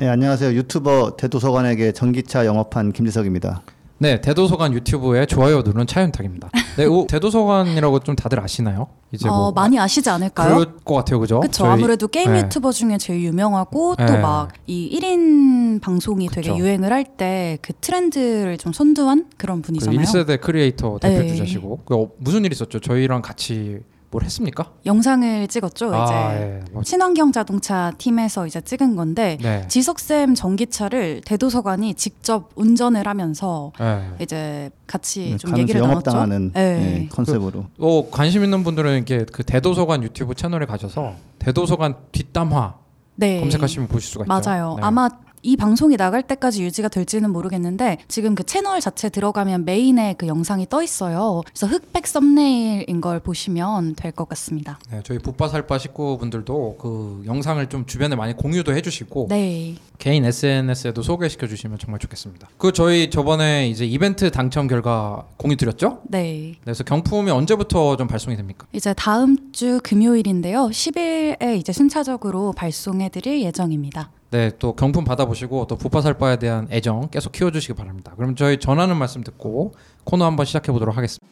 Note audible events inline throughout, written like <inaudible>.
네, 안녕하세요. 유튜버 대도서관에게 전기차 영업한 김지석입니다. 네, 대도서관 유튜브에 좋아요 누른 차윤탁입니다. 네, 오, 대도서관이라고 좀 다들 아시나요? 이제 어, 뭐 많이 아시지 않을까요? 그럴 것 같아요, 그죠? 그쵸 저희- 아무래도 게임 네. 유튜버 중에 제일 유명하고 네. 또막 이 1인 방송이 되게 그쵸. 유행을 할 때 그 트렌드를 좀 선두한 그런 그 분이잖아요 1세대 크리에이터 대표 네. 주자시고 그 어, 무슨 일 있었죠? 저희랑 같이 뭘 했습니까? 영상을 찍었죠 이제 아, 예. 뭐, 친환경 자동차 팀에서 이제 찍은 건데 네. 지석쌤 전기차를 대도서관이 직접 운전을 하면서 네. 이제 같이 네, 좀 얘기를 나눴죠. 영업당하는 네. 네, 컨셉으로. 어, 관심 있는 분들은 이렇게 그 대도서관 유튜브 채널에 가셔서 대도서관 뒷담화 네. 검색하시면 보실 수가 있죠. 맞아요. 네. 아마 이 방송이 나갈 때까지 유지가 될지는 모르겠는데 지금 그 채널 자체 들어가면 메인에 그 영상이 떠 있어요. 그래서 흑백 썸네일인 걸 보시면 될 것 같습니다. 네, 저희 붓바살바 식구분들도 그 영상을 좀 주변에 많이 공유도 해주시고 네. 개인 SNS에도 소개시켜 주시면 정말 좋겠습니다. 그 저희 저번에 이제 이벤트 당첨 결과 공유 드렸죠? 네. 그래서 경품이 언제부터 좀 발송이 됩니까? 이제 다음 주 금요일인데요. 10일에 이제 순차적으로 발송해 드릴 예정입니다. 네, 또 경품 받아보시고 또 붓바살바에 대한 애정 계속 키워주시기 바랍니다. 그럼 저희 전하는 말씀 듣고 코너 한번 시작해 보도록 하겠습니다.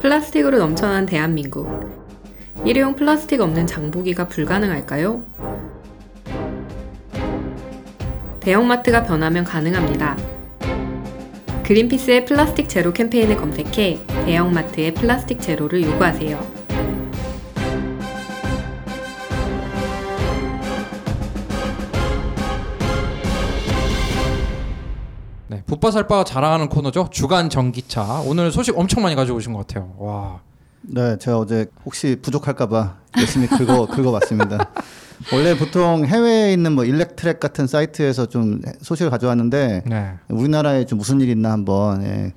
플라스틱으로 넘쳐난 대한민국. 일회용 플라스틱 없는 장보기가 불가능할까요? 대형마트가 변하면 가능합니다. 그린피스의 플라스틱 제로 캠페인을 검색해 대형마트의 플라스틱 제로를 요구하세요. 네, 붓바살바가 자랑하는 코너죠. 주간 전기차. 오늘 소식 엄청 많이 가지고 오신 것 같아요. 와. 네, 제가 어제 혹시 부족할까봐 열심히 긁어 <laughs> 긁어봤습니다. 원래 보통 해외에 있는 뭐 일렉트랙 같은 사이트에서 좀 소식을 가져왔는데 네. 우리나라에 좀 무슨 일이 있나 한번 예,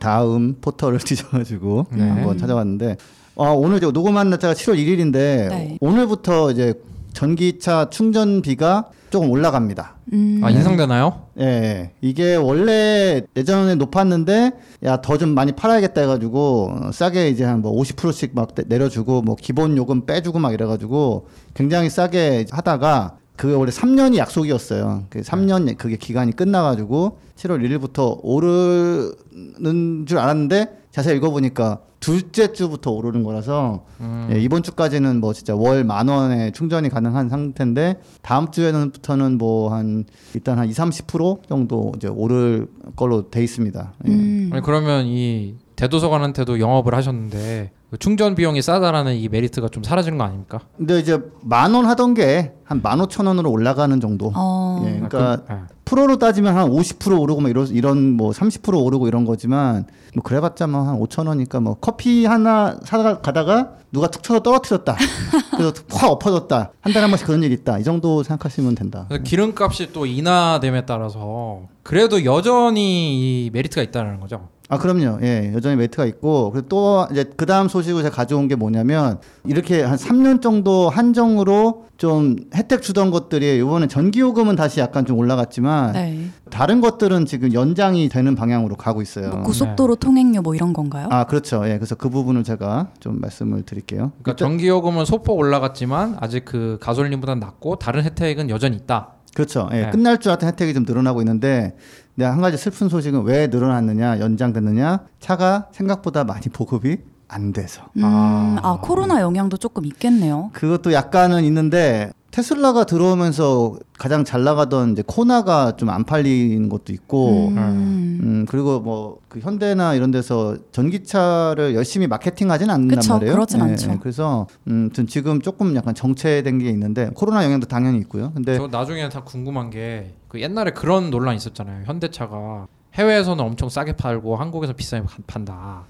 다음 포털을 <laughs> 뒤져가지고 네. 한번 찾아봤는데 아, 오늘 이제 녹음한 날짜가 7월 1일인데 네. 오늘부터 이제 전기차 충전비가 조금 올라갑니다. 음. 아 인상되나요? 예, 예. 이게 원래 예전에 높았는데 야 더 좀 많이 팔아야겠다 해가지고 어, 싸게 이제 한 뭐 50%씩 막 내- 내려주고 뭐 기본 요금 빼주고 막 이래가지고 굉장히 싸게 하다가 그게 원래 3년이 약속이었어요. 그 3년 그게 기간이 끝나가지고 7월 1일부터 오르는 줄 알았는데 자세히 읽어보니까 둘째 주부터 오르는 거라서 예, 이번 주까지는 뭐 진짜 월 만 원에 충전이 가능한 상태인데 다음 주에는부터는 뭐 한 일단 한 2, 30% 정도 이제 오를 걸로 돼 있습니다. 예. 음. 아니 그러면 이 대도서관한테도 영업을 하셨는데 그 충전 비용이 싸다라는 이 메리트가 좀 사라지는 거 아닙니까? 근데 이제 만 원 하던 게 한 만 오천 원으로 올라가는 정도. 어. 예, 그러니까 아, 그- 아. 프로로 따지면 한50% 오르고 뭐 이런 이런 뭐30% 오르고 이런 거지만 뭐 그래봤자 뭐한 5천 원이니까 뭐 커피 하나 사다 가다가 누가 툭 쳐서 떨어뜨렸다. <laughs> 그래서 확 엎어졌다. 한 달에 한 번씩 그런 일 있다. 이 정도 생각하시면 된다. 기름값이 또 인하됨에 따라서 그래도 여전히 이 메리트가 있다는 거죠. 아 그럼요. 예, 여전히 메리트가 있고 그리고 또 이제 그 다음 소식을 제가 가져온 게 뭐냐면 이렇게 한 3년 정도 한정으로 좀 혜택 주던 것들이 이번에 전기요금은 다시 약간 좀 올라갔지만 네. 다른 것들은 지금 연장이 되는 방향으로 가고 있어요. 뭐 고속도로 통행료 뭐 이런 건가요? 아 그렇죠. 예, 그래서 그 부분을 제가 좀 말씀을 드릴게요. 그러니까 전기요금은 소폭 올라갔지만 아직 그 가솔린보다 낮고 다른 혜택은 여전히 있다. 그렇죠. 예, 네. 끝날 줄 알았던 혜택이 좀 늘어나고 있는데 내가 한 가지 슬픈 소식은 왜 늘어났느냐, 연장됐느냐? 차가 생각보다 많이 보급이 안 돼서. 음, 아, 코로나 영향도 조금 있겠네요. 그것도 약간은 있는데 테슬라가 들어오면서 가장 잘 나가던 이제 코나가 좀 안 팔리는 것도 있고 음, 음. 그리고 뭐 그 현대나 이런 데서 전기차를 열심히 마케팅하진 않는단 그쵸, 말이에요. 그러진 않죠. 그래서 음, 좀 지금 조금 약간 정체된 게 있는데 코로나 영향도 당연히 있고요. 근데 저 나중에 다 궁금한 게 그 옛날에 그런 논란 있었잖아요. 현대차가 해외에서는 엄청 싸게 팔고 한국에서 비싸게 판- 판다.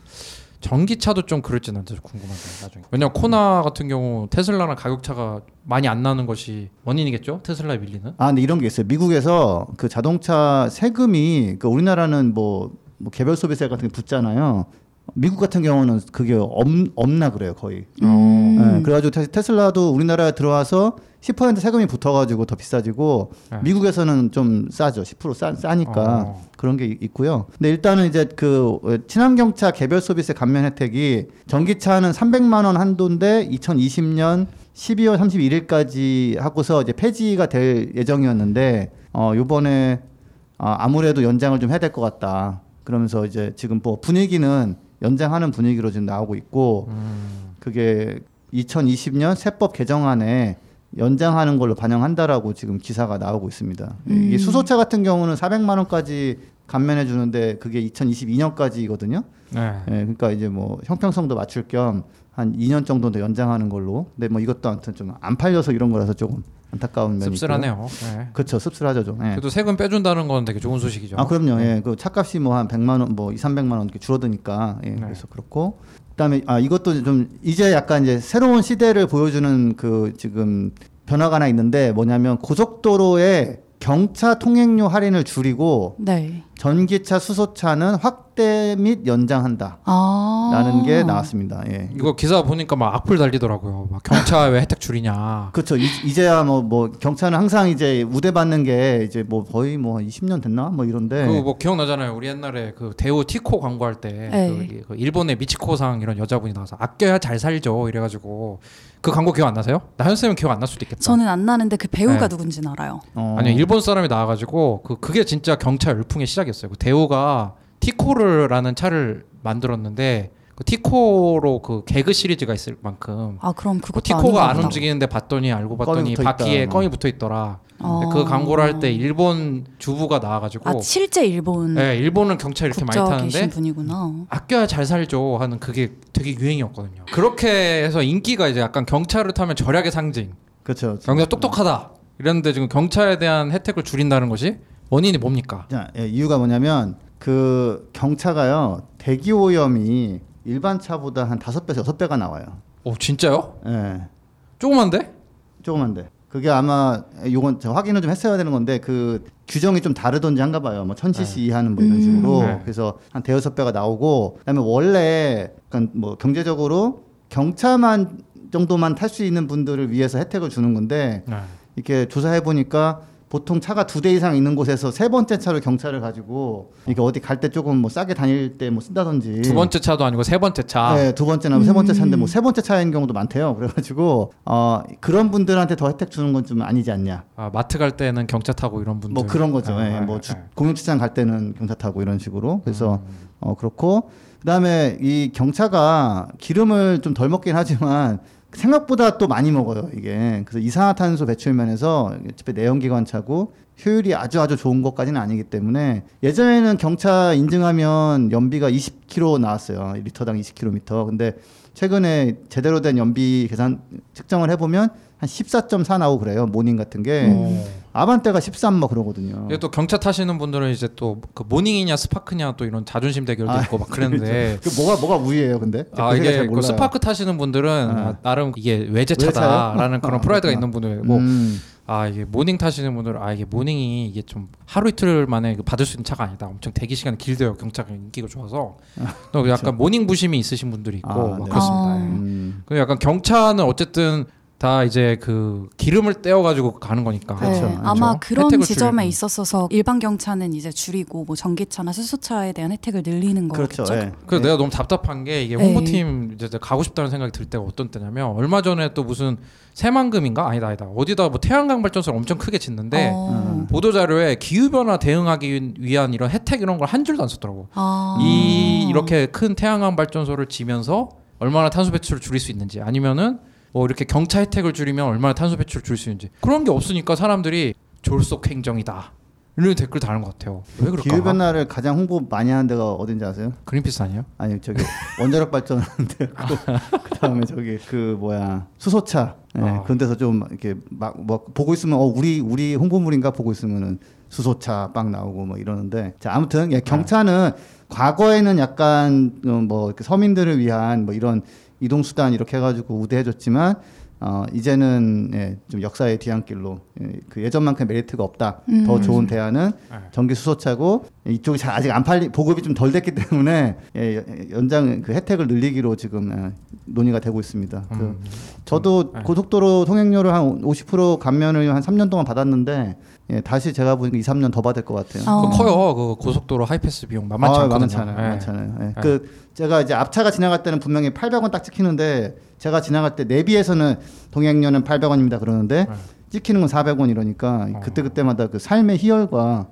전기차도 좀 그럴지 난 진짜 궁금한데 나중에. 왜냐면 코나 같은 경우 테슬라랑 가격 차가 많이 안 나는 것이 원인이겠죠? 테슬라에 밀리는. 아, 근데 이런 게 있어요. 미국에서 그 자동차 세금이 그 우리나라는 뭐, 뭐 개별 소비세 같은 게 붙잖아요. 미국 같은 경우는 그게 없, 없나 그래요, 거의. 음. 네, 그래가지고 테, 테슬라도 우리나라에 들어와서 10% 세금이 붙어가지고 더 비싸지고 네. 미국에서는 좀 싸죠. 10% 싸, 싸니까 어. 그런 게 이- 있고요. 근데 일단은 이제 그 친환경차 개별 소비세 감면 혜택이 전기차는 300만 원 한도인데 2020년 12월 31일까지 하고서 이제 폐지가 될 예정이었는데 어 요번에 아, 아무래도 연장을 좀 해야 될 것 같다. 그러면서 이제 지금 뭐 분위기는 연장하는 분위기로 지금 나오고 있고 음. 그게 2020년 세법 개정안에 연장하는 걸로 반영한다라고 지금 기사가 나오고 있습니다. 이게 음. 수소차 같은 경우는 400만 원까지 감면해 주는데 그게 2022년까지거든요. 네. 예, 그러니까 이제 뭐 형평성도 맞출 겸 한 2년 정도 더 연장하는 걸로. 근데 뭐 이것도 아무튼 좀 안 팔려서 이런 거라서 조금 안타까운 면이 씁쓸하네요. 네. 그렇죠. 씁쓸하죠, 좀. 예. 그래도 세금 빼준다는 건 되게 좋은 소식이죠. 아 그럼요. 예. 그 차값이 뭐 한 100만 원, 뭐 2, 300만 원 이렇게 줄어드니까 예. 네. 그래서 그렇고 그다음에 아 이것도 좀 이제 약간 이제 새로운 시대를 보여주는 그 지금 변화가 하나 있는데 뭐냐면 고속도로에 경차 통행료 할인을 줄이고 네. 전기차, 수소차는 확 대 및 연장한다. 아. 라는 게 나왔습니다. 예. 이거 기사 보니까 막 악플 달리더라고요. 막 경차 왜 혜택 줄이냐. 그렇죠. 이, 이제야 뭐, 뭐 경차는 항상 이제 우대받는 게 이제 뭐 거의 뭐 20년 됐나 뭐 이런데 그 뭐 기억나잖아요. 우리 옛날에 그 대우 티코 광고할 때 네. 그, 그 일본의 미치코상 이런 여자분이 나와서 아껴야 잘 살죠. 이래가지고 그 광고 기억 안 나세요? 나현 쌤은 기억 안 날 수도 있겠다. 저는 안 나는데 그 배우가 네. 누군지는 알아요. 어, 아니요 일본 사람이 나와가지고 그 그게 진짜 경차 열풍의 시작이었어요. 그 대우가 티코르라는 차를 만들었는데 그 티코로 그 개그 시리즈가 있을 만큼 아 그럼 그 티코가 안 보다. 움직이는데 봤더니 알고 봤더니 바퀴에 뭐. 껌이 붙어 있더라. 어. 그 광고를 할 때 일본 주부가 나와가지고 아 실제 일본 네, 일본은 경차 이렇게 많이 타는데 분이구나. 아껴야 잘 살죠 하는 그게 되게 유행이었거든요. 그렇게 해서 인기가 이제 약간 경차를 타면 절약의 상징. 그렇죠. 경차 똑똑하다. 이랬는데 지금 경차에 대한 혜택을 줄인다는 것이 원인이 뭡니까? 자, 예, 이유가 뭐냐면 그 경차가요 대기 오염이 일반 차보다 한 다섯 배에서 여섯 배가 나와요. 오 진짜요? 예, 조그만데? 조그만데. 그게 아마 요건 제가 확인을 좀 했어야 되는 건데 그 규정이 좀 다르던지 한가 봐요. 뭐 1000cc 이하는 뭐 이런 음. 식으로. 네. 그래서 한 대여섯 배가 나오고 그다음에 원래 약간 뭐 경제적으로 경차만 정도만 탈 수 있는 분들을 위해서 혜택을 주는 건데 네. 이렇게 조사해 보니까 보통 차가 두 대 이상 있는 곳에서 세 번째 차로 경차를 가지고 이게 어디 갈 때 조금 뭐 싸게 다닐 때 뭐 쓴다든지 두 번째 차도 아니고 세 번째 차. 네, 두 번째나 세 번째 차인데 음. 뭐세 번째 차인 경우도 많대요. 그래가지고 어 그런 분들한테 더 혜택 주는 건 좀 아니지 않냐. 아, 마트 갈 때는 경차 타고 이런 분들. 뭐 그런 거죠. 아, 예, 아, 뭐 아, 주- 아. 공영주차장 갈 때는 경차 타고 이런 식으로. 그래서 음. 어 그렇고 그다음에 이 경차가 기름을 좀 덜 먹긴 하지만 생각보다 또 많이 먹어요 이게. 그래서 이산화탄소 배출 면에서 집에 내연기관차고 효율이 아주 아주 좋은 것까지는 아니기 때문에 예전에는 경차 인증하면 연비가 20km 나왔어요 리터당 20km. 근데 최근에 제대로 된 연비 계산 측정을 해보면 한 14.4 나오고 그래요 모닝 같은 게 오. 아반떼가 13뭐 그러거든요. 이게 또 경차 타시는 분들은 이제 또 그 모닝이냐 스파크냐 또 이런 자존심 대결도 아, 있고 막 그랬는데 그 뭐가 뭐가 우위예요, 근데? 아 그게 이게 잘 그. 스파크 타시는 분들은 아. 아, 나름 이게? 외제차다라는 그런 아, 프라이드가 그렇구나. 있는 분들이고 음, 아 이게 모닝 타시는 분들은 아 이게 모닝이 이게 좀 하루 이틀 만에 그 받을 수 있는 차가 아니다. 엄청 대기 시간이 길대요. 경차가 인기가 좋아서 또 약간 모닝 부심이 있으신 분들이 있고 아, 막 네. 그렇습니다. 아. 예. 음. 그 약간 경차는 어쨌든 다 이제 그 기름을 떼어 가지고 가는 거니까. 그렇죠. 네, 아마 그렇죠. 그런 혜택을 지점에 줄이고. 있었어서 일반 경차는 이제 줄이고 뭐 전기차나 수소차에 대한 혜택을 늘리는 그렇죠. 거겠죠. 예. 그래서 내가 너무 답답한 게 이게 네. 홍보팀 이제 가고 싶다는 생각이 들 때가 어떤 때냐면 얼마 전에 또 무슨 새만금인가 아니다 아니다 어디다 뭐 태양광 발전소를 엄청 크게 짓는데 어. 보도 자료에 기후 변화 대응하기 위한 이런 혜택 이런 걸 한 줄도 안 썼더라고. 아. 이 이렇게 큰 태양광 발전소를 지면서 얼마나 탄소 배출을 줄일 수 있는지 아니면은 뭐 이렇게 경차 혜택을 줄이면 얼마나 탄소 배출을 줄일 수 있는지 그런 게 없으니까 사람들이 졸속 행정이다 이런 댓글 다는 것 같아요. 왜 그럴까? 기후 변화를 가장 홍보 많이 하는 데가 어딘지 아세요? 그린피스 아니에요? 아니 저기 원자력 발전하는데 <laughs> 그 다음에 저기 그 뭐야 수소차 예, 아. 그런 데서 좀 이렇게 막뭐 보고 있으면 어 우리 우리 홍보물인가 보고 있으면은 수소차 빵 나오고 뭐 이러는데 자 아무튼 예, 경차는 과거에는 약간 어, 뭐 서민들을 위한 뭐 이런 이동 수단 이렇게 해가지고 우대해줬지만 어 이제는 예, 좀 역사의 뒤안길로 예, 그 예전만큼 메리트가 없다. 더 좋은 대안은 전기 수소차고 예, 이쪽이 잘 아직 안 팔리 보급이 좀 덜 됐기 때문에 예, 여- 연장 그 혜택을 늘리기로 지금 예, 논의가 되고 있습니다. 그 저도 네. 고속도로 통행료를 한 50% 감면을 한 3년 동안 받았는데 예, 다시 제가 보니까 2, 3년 더 받을 것 같아요. 어. 그 커요. 그 고속도로 하이패스 비용 만만치 아, 않거든요. 많잖아요. 예. 예. 네. 그 제가 이제 앞차가 지나갈 때는 분명히 800원 딱 찍히는데 제가 지나갈 때 내비에서는 동행료는 800원입니다 그러는데 네. 찍히는 건 400원 이러니까 어. 그때 그때마다 그 삶의 희열과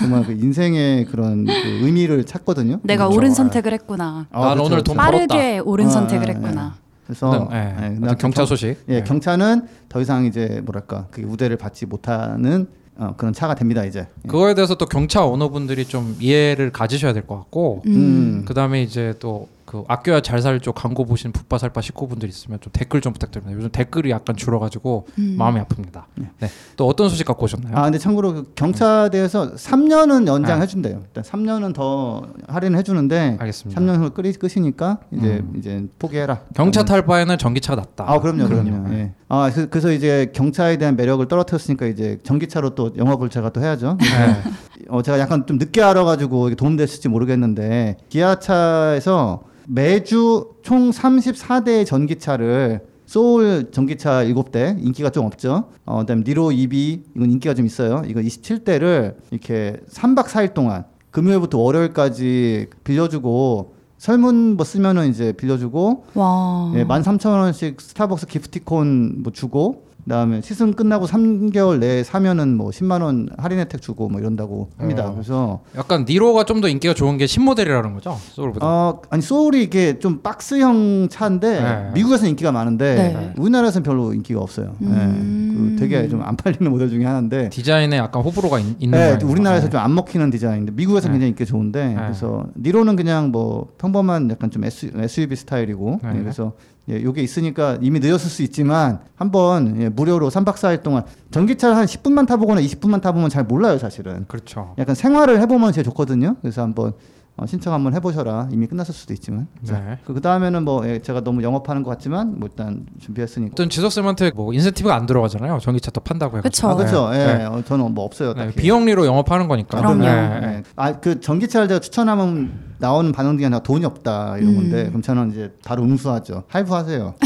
정말 그 인생의 그런 그 의미를 찾거든요. 내가 그렇죠. 옳은 아. 선택을 했구나. 아, 난 그렇죠, 오늘 돈 그렇죠. 벌었다. 빠르게 옳은 아, 선택을 아, 했구나. 그래서 네. 예, 아무튼 나 경차 경- 소식. 예, 예. 경차는 더 이상 이제 뭐랄까 그 우대를 받지 못하는 어, 그런 차가 됩니다 이제. 예. 그거에 대해서 또 경차 오너분들이 좀 이해를 가지셔야 될 것 같고 음. 그다음에 이제 또 그 아껴야 잘 살 쪽 광고 보신 붓바살바 식구분들 있으면 좀 댓글 좀 부탁드립니다. 요즘 댓글이 약간 줄어가지고 마음이 아픕니다. 네. 또 어떤 소식 갖고 오셨나요? 아 근데 참고로 그 경차대에서 3년은 연장해 준대요. 일단 3년은 더 할인해 주는데 알겠습니다. 3년으로 끄리 끝이니까 이제 음. 이제 포기해라. 경차 탈 바에는 전기차가 낫다. 아 그럼요, 그럼요. 예. 아 그, 그래서 이제 경차에 대한 매력을 떨어뜨렸으니까 이제 전기차로 또 영업을 제가 또 해야죠. 네. 어 제가 약간 좀 늦게 알아가지고 도움됐을지 모르겠는데 기아차에서 매주 총 34대의 전기차를 소울 전기차 7대 인기가 좀 없죠. 어, 그다음 니로 2B 이건 인기가 좀 있어요. 이거 27대를 이렇게 3박 4일 동안 금요일부터 월요일까지 빌려주고 설문 뭐 쓰면은 이제 빌려주고 와. 예, 13,000원씩 스타벅스 기프티콘 뭐 주고 그다음에 시즌 끝나고 3개월 내에 사면은 뭐 10만 원 할인 혜택 주고 뭐 이런다고 합니다. 어. 그래서 약간 니로가 좀 더 인기가 좋은 게 신모델이라는 거죠. 소울보다. 어 아니 소울이 이게 좀 박스형 차인데 네. 미국에서는 인기가 많은데 네. 우리나라에서는 별로 인기가 없어요. 음. 예, 그 되게 좀 안 팔리는 모델 중에 하나인데 디자인에 약간 호불호가 있, 는 네. 우리나라에서 네. 좀안 먹히는 디자인인데 미국에서 는 네. 굉장히 인기 좋은데 그래서 니로는 그냥 뭐 평범한 약간 좀 SUV 스타일이고 네. 예, 그래서 예, 요게 있으니까 이미 늦었을 수 있지만 한번 예, 무료로 3박 4일 동안 전기차를 한 10분만 타보거나 20분만 타보면 잘 몰라요 사실은 그렇죠. 약간 생활을 해보면 제일 좋거든요 그래서 한번 어, 신청 한번 해보셔라 이미 끝났을 수도 있지만 네. 그 다음에는 뭐 예, 제가 너무 영업하는 것 같지만 뭐 일단 준비했으니까 어떤 지석 쌤한테 뭐 인센티브가 안 들어가잖아요. 전기차 또 판다고 해가지고. 그쵸. 아 그렇죠 네. 예, 네. 어, 저는 뭐 없어요 네, 딱히. 비영리로 영업하는 거니까. 그럼요. 네, 네. 네. 아그 전기차를 제가 추천하면 나오는 반응 중에 하나 돈이 없다 이런 음. 건데 그럼 저는 이제 바로 응수하죠. 할부하세요. <laughs>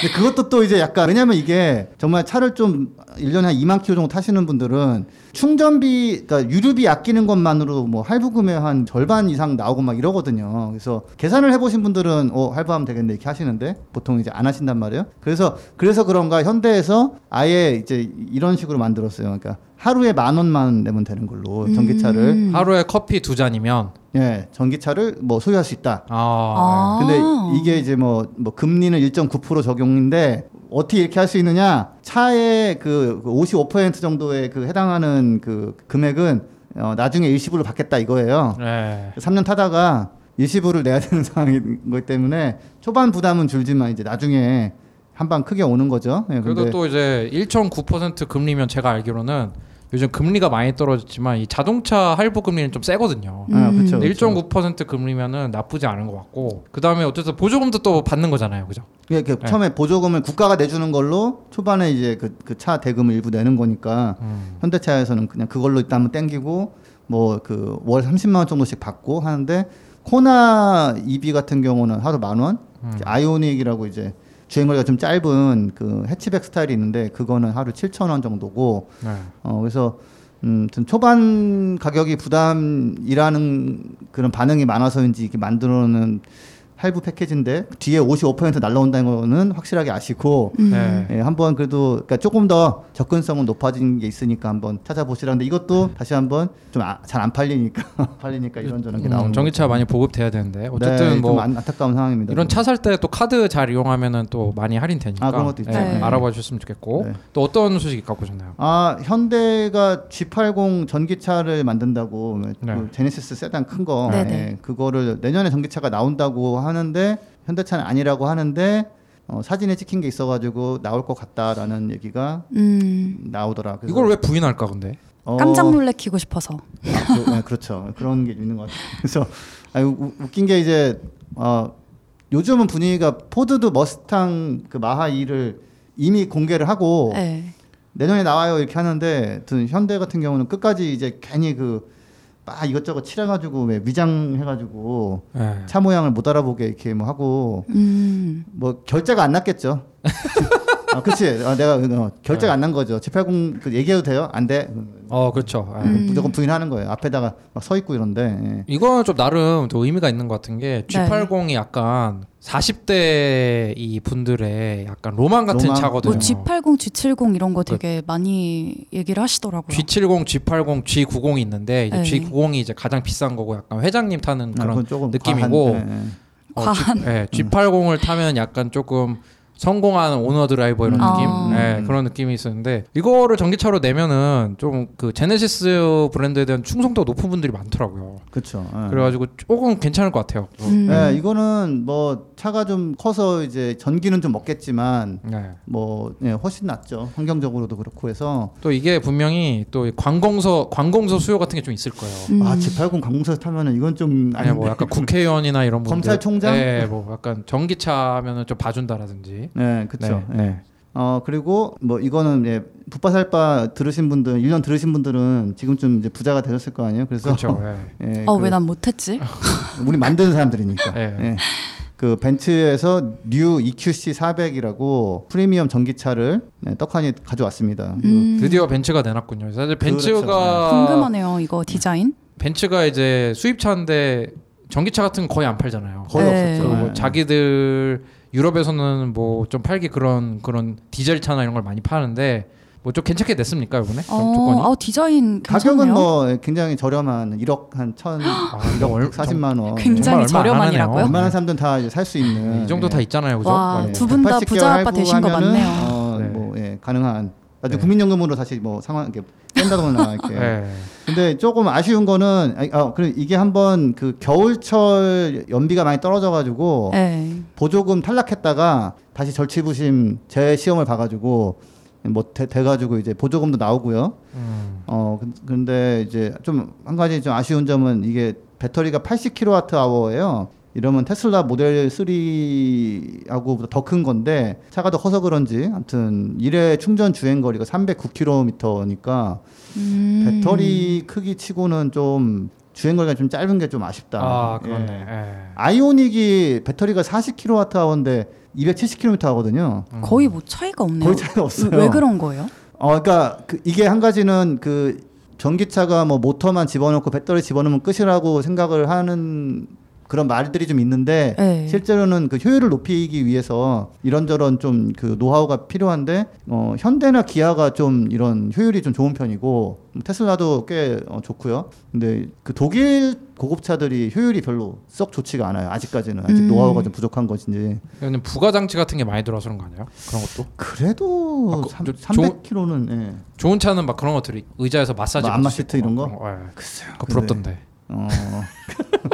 근데 그것도 또 이제 약간 왜냐면 이게 정말 차를 좀 1년에 한 2만 킬로 정도 타시는 분들은 충전비 그러니까 유류비 아끼는 것만으로 뭐 할부금의 한 절반 이상 나오고 막 이러거든요. 그래서 계산을 해 보신 분들은 어 할부하면 되겠네 이렇게 하시는데 보통 이제 안 하신단 말이에요. 그래서 그래서 그런가 현대에서 아예 이제 이런 식으로 만들었어요. 그러니까 하루에 만 원만 내면 되는 걸로 전기차를 음. 하루에 커피 두 잔이면 예 전기차를 뭐 소유할 수 있다. 아, 아. 근데 이게 이제 뭐, 뭐 금리는 1.9% 적용인데 어떻게 이렇게 할 수 있느냐? 차의 그 55% 정도의 그 해당하는 그 금액은 어, 나중에 일시불로 받겠다 이거예요. 네. 3년 타다가 일시불을 내야 되는 <laughs> 상황인 거기 때문에 초반 부담은 줄지만 이제 나중에 한 방 크게 오는 거죠. 예, 그래도 또 이제 1.9% 금리면 제가 알기로는 요즘 금리가 많이 떨어졌지만 이 자동차 할부 금리는 좀 세거든요. 아, 음. 그렇죠. 1.9% 금리면은 나쁘지 않은 것 같고 그 다음에 어쨌든 보조금도 또 받는 거잖아요, 그죠? 그 네. 처음에 보조금을 국가가 내주는 걸로 초반에 이제 그그차 대금을 일부 내는 거니까 음. 현대차에서는 그냥 그걸로 일단 한번 땡기고 뭐 그 월 30만 원 정도씩 받고 하는데 코나 EV 같은 경우는 하루 만 원, 음. 아이오닉이라고 이제 주행거리가 좀 짧은 그 해치백 스타일이 있는데 그거는 하루 7천 원 정도고 네. 어 그래서 음, 좀 초반 가격이 부담이라는 그런 반응이 많아서인지 이렇게 만들어놓은 할부 패키지인데 뒤에 55% 날라온다는 거는 확실하게 아시고 음. 네. 예, 한번 그래도 그러니까 조금 더 접근성은 높아진 게 있으니까 한번 찾아보시라는데 이것도 다시 한번 좀 잘안 팔리니까 <laughs> 팔리니까 이런저런 게 음, 나오는 전기차 거죠. 많이 보급돼야 되는데 네, 어쨌든 좀뭐 안, 안타까운 상황입니다. 이런 차 살 때 또 카드 잘 이용하면은 또 많이 할인 되니까 아, 그런 것도 있죠. 예, 네. 알아봐 주셨으면 좋겠고 네. 또 어떤 소식 갖고 오셨나요? 아 현대가 G80 전기차를 만든다고 네. 그 제네시스 세단 큰거 네네. 예, 그거를 내년에 전기차가 나온다고 하는데 현대차는 아니라고 하는데 어, 사진에 찍힌 게 있어가지고 나올 것 같다라는 얘기가 음, 나오더라. 그래서, 이걸 왜 부인할까 근데? 어, 깜짝 놀래키고 싶어서. 아, 그, 네, 그렇죠. 그런 게 있는 것 같아요. 그래서 아니, 우, 웃긴 게 이제 어, 요즘은 분위기가 포드도 머스탕 그 마하 2를 이미 공개를 하고 네. 내년에 나와요 이렇게 하는데 든 현대 같은 경우는 끝까지 이제 괜히 그 막 이것저것 칠해가지고 왜 위장해가지고 예. 차 모양을 못 알아보게 이렇게 뭐 하고 음, 뭐 결제가 안 났겠죠. <laughs> 아, 그렇지. 아, 내가 어, 결제가 안 난 거죠. 780 그 얘기해도 돼요? 안 돼. 어 그렇죠. 예. 음. 무조건 부인하는 거예요. 앞에다가 막 서 있고 이런데. 예. 이거는 좀 나름 또 의미가 있는 것 같은 게 네. G80이 약간 40대 이 분들의 약간 로망 같은 로망? 차거든요. 뭐 G80, G70 이런 거 되게 많이 얘기를 하시더라고요. G70, G80, G90이 있는데 이제 네. G90이 이제 가장 비싼 거고 약간 회장님 타는 아, 그런 그건 조금 느낌이고 과한, 예, 예. 어, G, 예, G80을 타면 약간 조금 성공한 오너 드라이버 이런 음. 느낌, 아. 예, 그런 느낌이 있었는데 이거를 전기차로 내면은 좀 그 제네시스 브랜드에 대한 충성도가 높은 분들이 많더라고요. 그렇죠. 예. 그래가지고 조금 괜찮을 것 같아요. 음. 예, 이거는 뭐 차가 좀 커서 이제 전기는 좀 먹겠지만 네. 뭐 예, 훨씬 낫죠. 환경적으로도 그렇고 해서 또 이게 분명히 또 관공서 관공서 수요 같은 게 좀 있을 거예요. 음. 아 G80 관공서 타면은 이건 좀 아니 뭐 약간 국회의원이나 이런 분들 검찰총장? 네, 뭐 약간 전기차 하면은 좀 봐준다라든지. 네, 그렇죠. 네, 네. 어 그리고 뭐 이거는 예, 붓바살바 들으신 분들 1년 들으신 분들은 지금쯤 이제 부자가 되셨을 거 아니에요. 그래서 그렇죠. 예. <laughs> 예, 어, 그왜난 못했지? <laughs> 우리 만드는 사람들이니까. 예. 예. 그 벤츠에서 뉴 EQC 400이라고 프리미엄 전기차를 네, 떡하니 가져왔습니다. 음, 드디어 벤츠가 내놨군요. 사실 벤츠가 그렇죠. 궁금하네요, 이거 디자인. 벤츠가 이제 수입차인데 전기차 같은 거 거의 안 팔잖아요. 거의 네. 없었죠. 뭐 예. 자기들 유럽에서는 뭐 좀 팔기 그런 그런 디젤 차나 이런 걸 많이 파는데 뭐 좀 괜찮게 냈습니까 이번에? 어, 아, 디자인 괜찮네요. 가격은 뭐 굉장히 저렴한 1억 한 천, 아, 1억 얼- 40만 원. 굉장히 저렴한이라고요? 웬만한 사람들은 다 살 수 있는 이 정도 다 있잖아요, 그죠? 와, 네. 두분다180 부자 아빠 되신 거 맞네요. 어, 네. 뭐 예, 가능한. 나중에 네. 국민연금으로 다시 뭐 상황 이렇게 뺀다거나 이렇게. 네. 근데 조금 아쉬운 거는 아니, 어, 그래 이게 한번 그 겨울철 연비가 많이 떨어져가지고 네. 보조금 탈락했다가 다시 절치부심 재시험을 봐가지고 뭐 돼, 돼가지고 이제 보조금도 나오고요. 음. 어 근- 근데 이제 좀 한 가지 좀 아쉬운 점은 이게 배터리가 80kWh예요. 이러면 테슬라 모델 3하고 더 큰 건데 차가 더 커서 그런지 아무튼 일회 충전 주행 거리가 309km니까 음. 배터리 크기 치고는 좀 주행 거리가 좀 짧은 게 좀 아쉽다. 아 그렇네. 예. 예. 아이오닉이 배터리가 40kWh인데 270km 하거든요. 음. 거의 뭐 차이가 없네요. 거의 차이가 없어요. 왜 그런 거예요? 어, 그러니까 그 이게 한 가지는 그 전기차가 뭐 모터만 집어넣고 배터리 집어넣으면 끝이라고 생각을 하는 그런 말들이 좀 있는데 네. 실제로는 그 효율을 높이기 위해서 이런저런 좀 그 노하우가 필요한데 어, 현대나 기아가 좀 이런 효율이 좀 좋은 편이고 테슬라도 꽤 어, 좋고요. 근데 그 독일 고급차들이 효율이 별로 썩 좋지가 않아요. 아직까지는 아직 음. 노하우가 좀 부족한 것인지. 이거는 부가 장치 같은 게 많이 들어서 그런 거 아니에요? 그런 것도 그래도 아, 그- 삼 저- 300km는 예. 좋은 차는 막 그런 것들이 의자에서 마사지 뭐 안마 수 시트 이런 막 거? 그런 예. 글쎄요. 그거 부럽던데. 어. <laughs>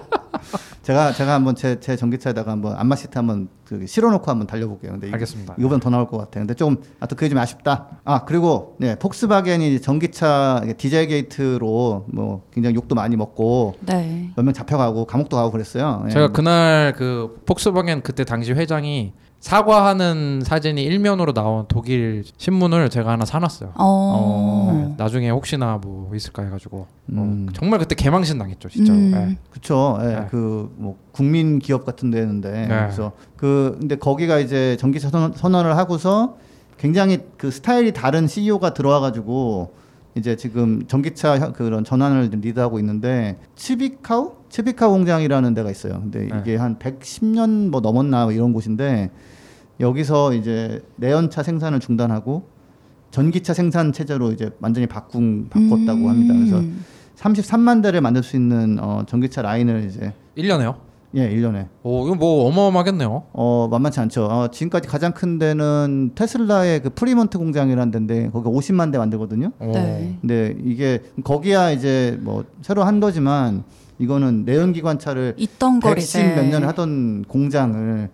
제가 제가 한번 제 제 전기차에다가 한번 안마 시트 한번 그 실어놓고 한번 달려볼게요. 근데 이- 알겠습니다. 이거보다 더 나올 것 같아요. 근데 좀 하여튼 그게 좀 아쉽다. 아 그리고 네 폭스바겐이 전기차 디젤 게이트로 뭐 굉장히 욕도 많이 먹고 네. 몇명 잡혀가고 감옥도 가고 그랬어요. 예. 제가 그날 그 폭스바겐 그때 당시 회장이 사과하는 사진이 일면으로 나온 독일 신문을 제가 하나 사놨어요. 어. 네, 나중에 혹시나 뭐 있을까 해가지고 음. 어, 정말 그때 개망신 당했죠 진짜로. 음. 예. 그쵸. 예, 네. 그뭐 국민 기업 같은 데였는데 네. 그래서 그 근데 거기가 이제 전기차 선언, 선언을 하고서 굉장히 그 스타일이 다른 CEO가 들어와가지고 이제 지금 전기차 현- 그런 전환을 리드하고 있는데 치비카우 치비카우 공장이라는 데가 있어요. 근데 네. 이게 한 110년 뭐 넘었나 뭐 이런 곳인데 여기서 이제 내연차 생산을 중단하고 전기차 생산 체제로 이제 완전히 바꾼 바꿨다고 합니다. 그래서 음. 33만 대를 만들 수 있는 어, 전기차 라인을 이제 1년에요? 예, 1년에 오 이거 뭐 어마어마하겠네요. 어, 만만치 않죠. 어, 지금까지 가장 큰 데는 테슬라의 그 프리먼트 공장이라는 데인데 거기 50만 대 만들거든요. 오. 네. 근데 이게 거기야 이제 뭐 새로 한 거지만 이거는 내연기관차를 있던 걸110 이제 몇 년을 하던 공장을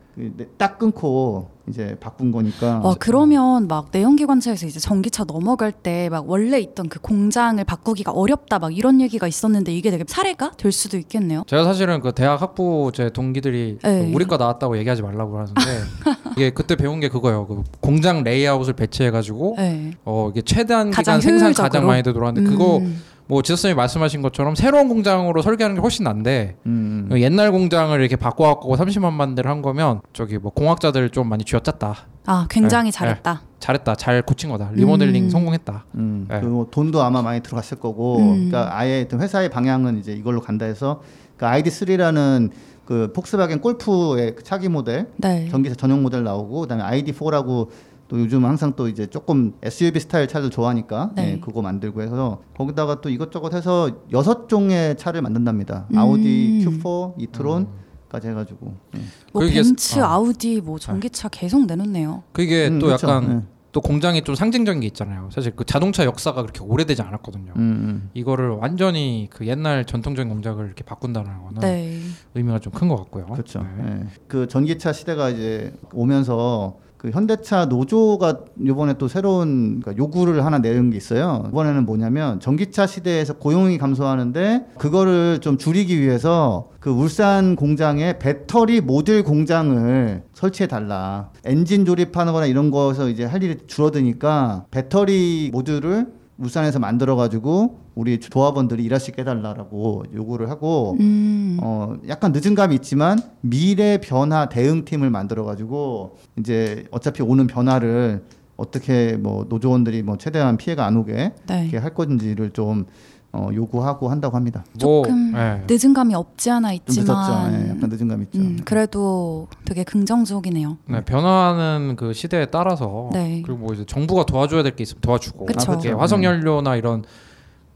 딱 끊고 이제 바꾼 거니까. 와 그러면 막 내연기관차에서 이제 전기차 넘어갈 때 막 원래 있던 그 공장을 바꾸기가 어렵다 막 이런 얘기가 있었는데 이게 되게 사례가 될 수도 있겠네요. 제가 사실은 그 대학 학부 제 동기들이 네. 그 우리 과 나왔다고 얘기하지 말라고 하는데 <laughs> 이게 그때 배운 게 그거예요. 그 공장 레이아웃을 배치해가지고 네. 어 이게 최대한 기간 생산 효율적으로? 가장 많이 되도록 하는데 그거 음. 뭐 지서쌤이 말씀하신 것처럼 새로운 공장으로 설계하는 게 훨씬 난데 음, 음. 옛날 공장을 이렇게 바꿔갖고 30만 대를 한 거면 저기 뭐 공학자들 좀 많이 쥐어짰다. 아 굉장히 네, 잘했다. 잘했다. 잘 고친 거다. 리모델링 음. 성공했다. 음, 네. 그리고 돈도 아마 많이 들어갔을 거고, 음. 그러니까 아예 회사의 방향은 이제 이걸로 간다 해서 그 ID3라는 그 폭스바겐 골프의 그 차기 모델, 네. 전기차 전용 모델 나오고, 그다음에 ID4라고 또 요즘 항상 또 이제 조금 SUV 스타일 차를 좋아하니까 네. 예, 그거 만들고 해서 거기다가 또 이것저것 해서 여섯 종의 차를 만든답니다. 음. 아우디 Q4, 이트론까지 해가지고. 예. 뭐 그게- 벤츠, 어. 아우디 뭐 전기차 계속 내놓네요. 그게 음, 또 그렇죠. 약간 예. 또 공장이 좀 상징적인 게 있잖아요. 사실 그 자동차 역사가 그렇게 오래되지 않았거든요. 음, 음. 이거를 완전히 그 옛날 전통적인 공장을 이렇게 바꾼다는 거는 네. 의미가 좀 큰 것 같고요. 그렇죠. 네. 예. 그 전기차 시대가 이제 오면서 그 현대차 노조가 이번에 또 새로운 그러니까 요구를 하나 내는 게 있어요. 이번에는 뭐냐면 전기차 시대에서 고용이 감소하는데 그거를 좀 줄이기 위해서 그 울산 공장에 배터리 모듈 공장을 설치해 달라. 엔진 조립하는 거나 이런 거에서 이제 할 일이 줄어드니까 배터리 모듈을 울산에서 만들어 가지고 우리 조합원들이 있게 해달라고 요구를 하고 음. 어 약간 늦은 감이 있지만 미래 변화 대응팀을 만들어 가지고 이제 어차피 오는 변화를 어떻게 뭐 노조원들이 뭐 최대한 피해가 안 오게 네. 이렇게 할 건지를 좀 어, 요구하고 한다고 합니다. 조금 예. 늦은 감이 없지 않아 좀 있지만 늦었죠. 예, 약간 늦은 감이 있죠. 음, 그래도 되게 긍정적이네요. 네, 변화하는 그 시대에 따라서 네. 그리고 뭐 이제 정부가 도와줘야 될 게 있으면 도와주고 그쵸. 이렇게 그쵸. 화석 연료나 이런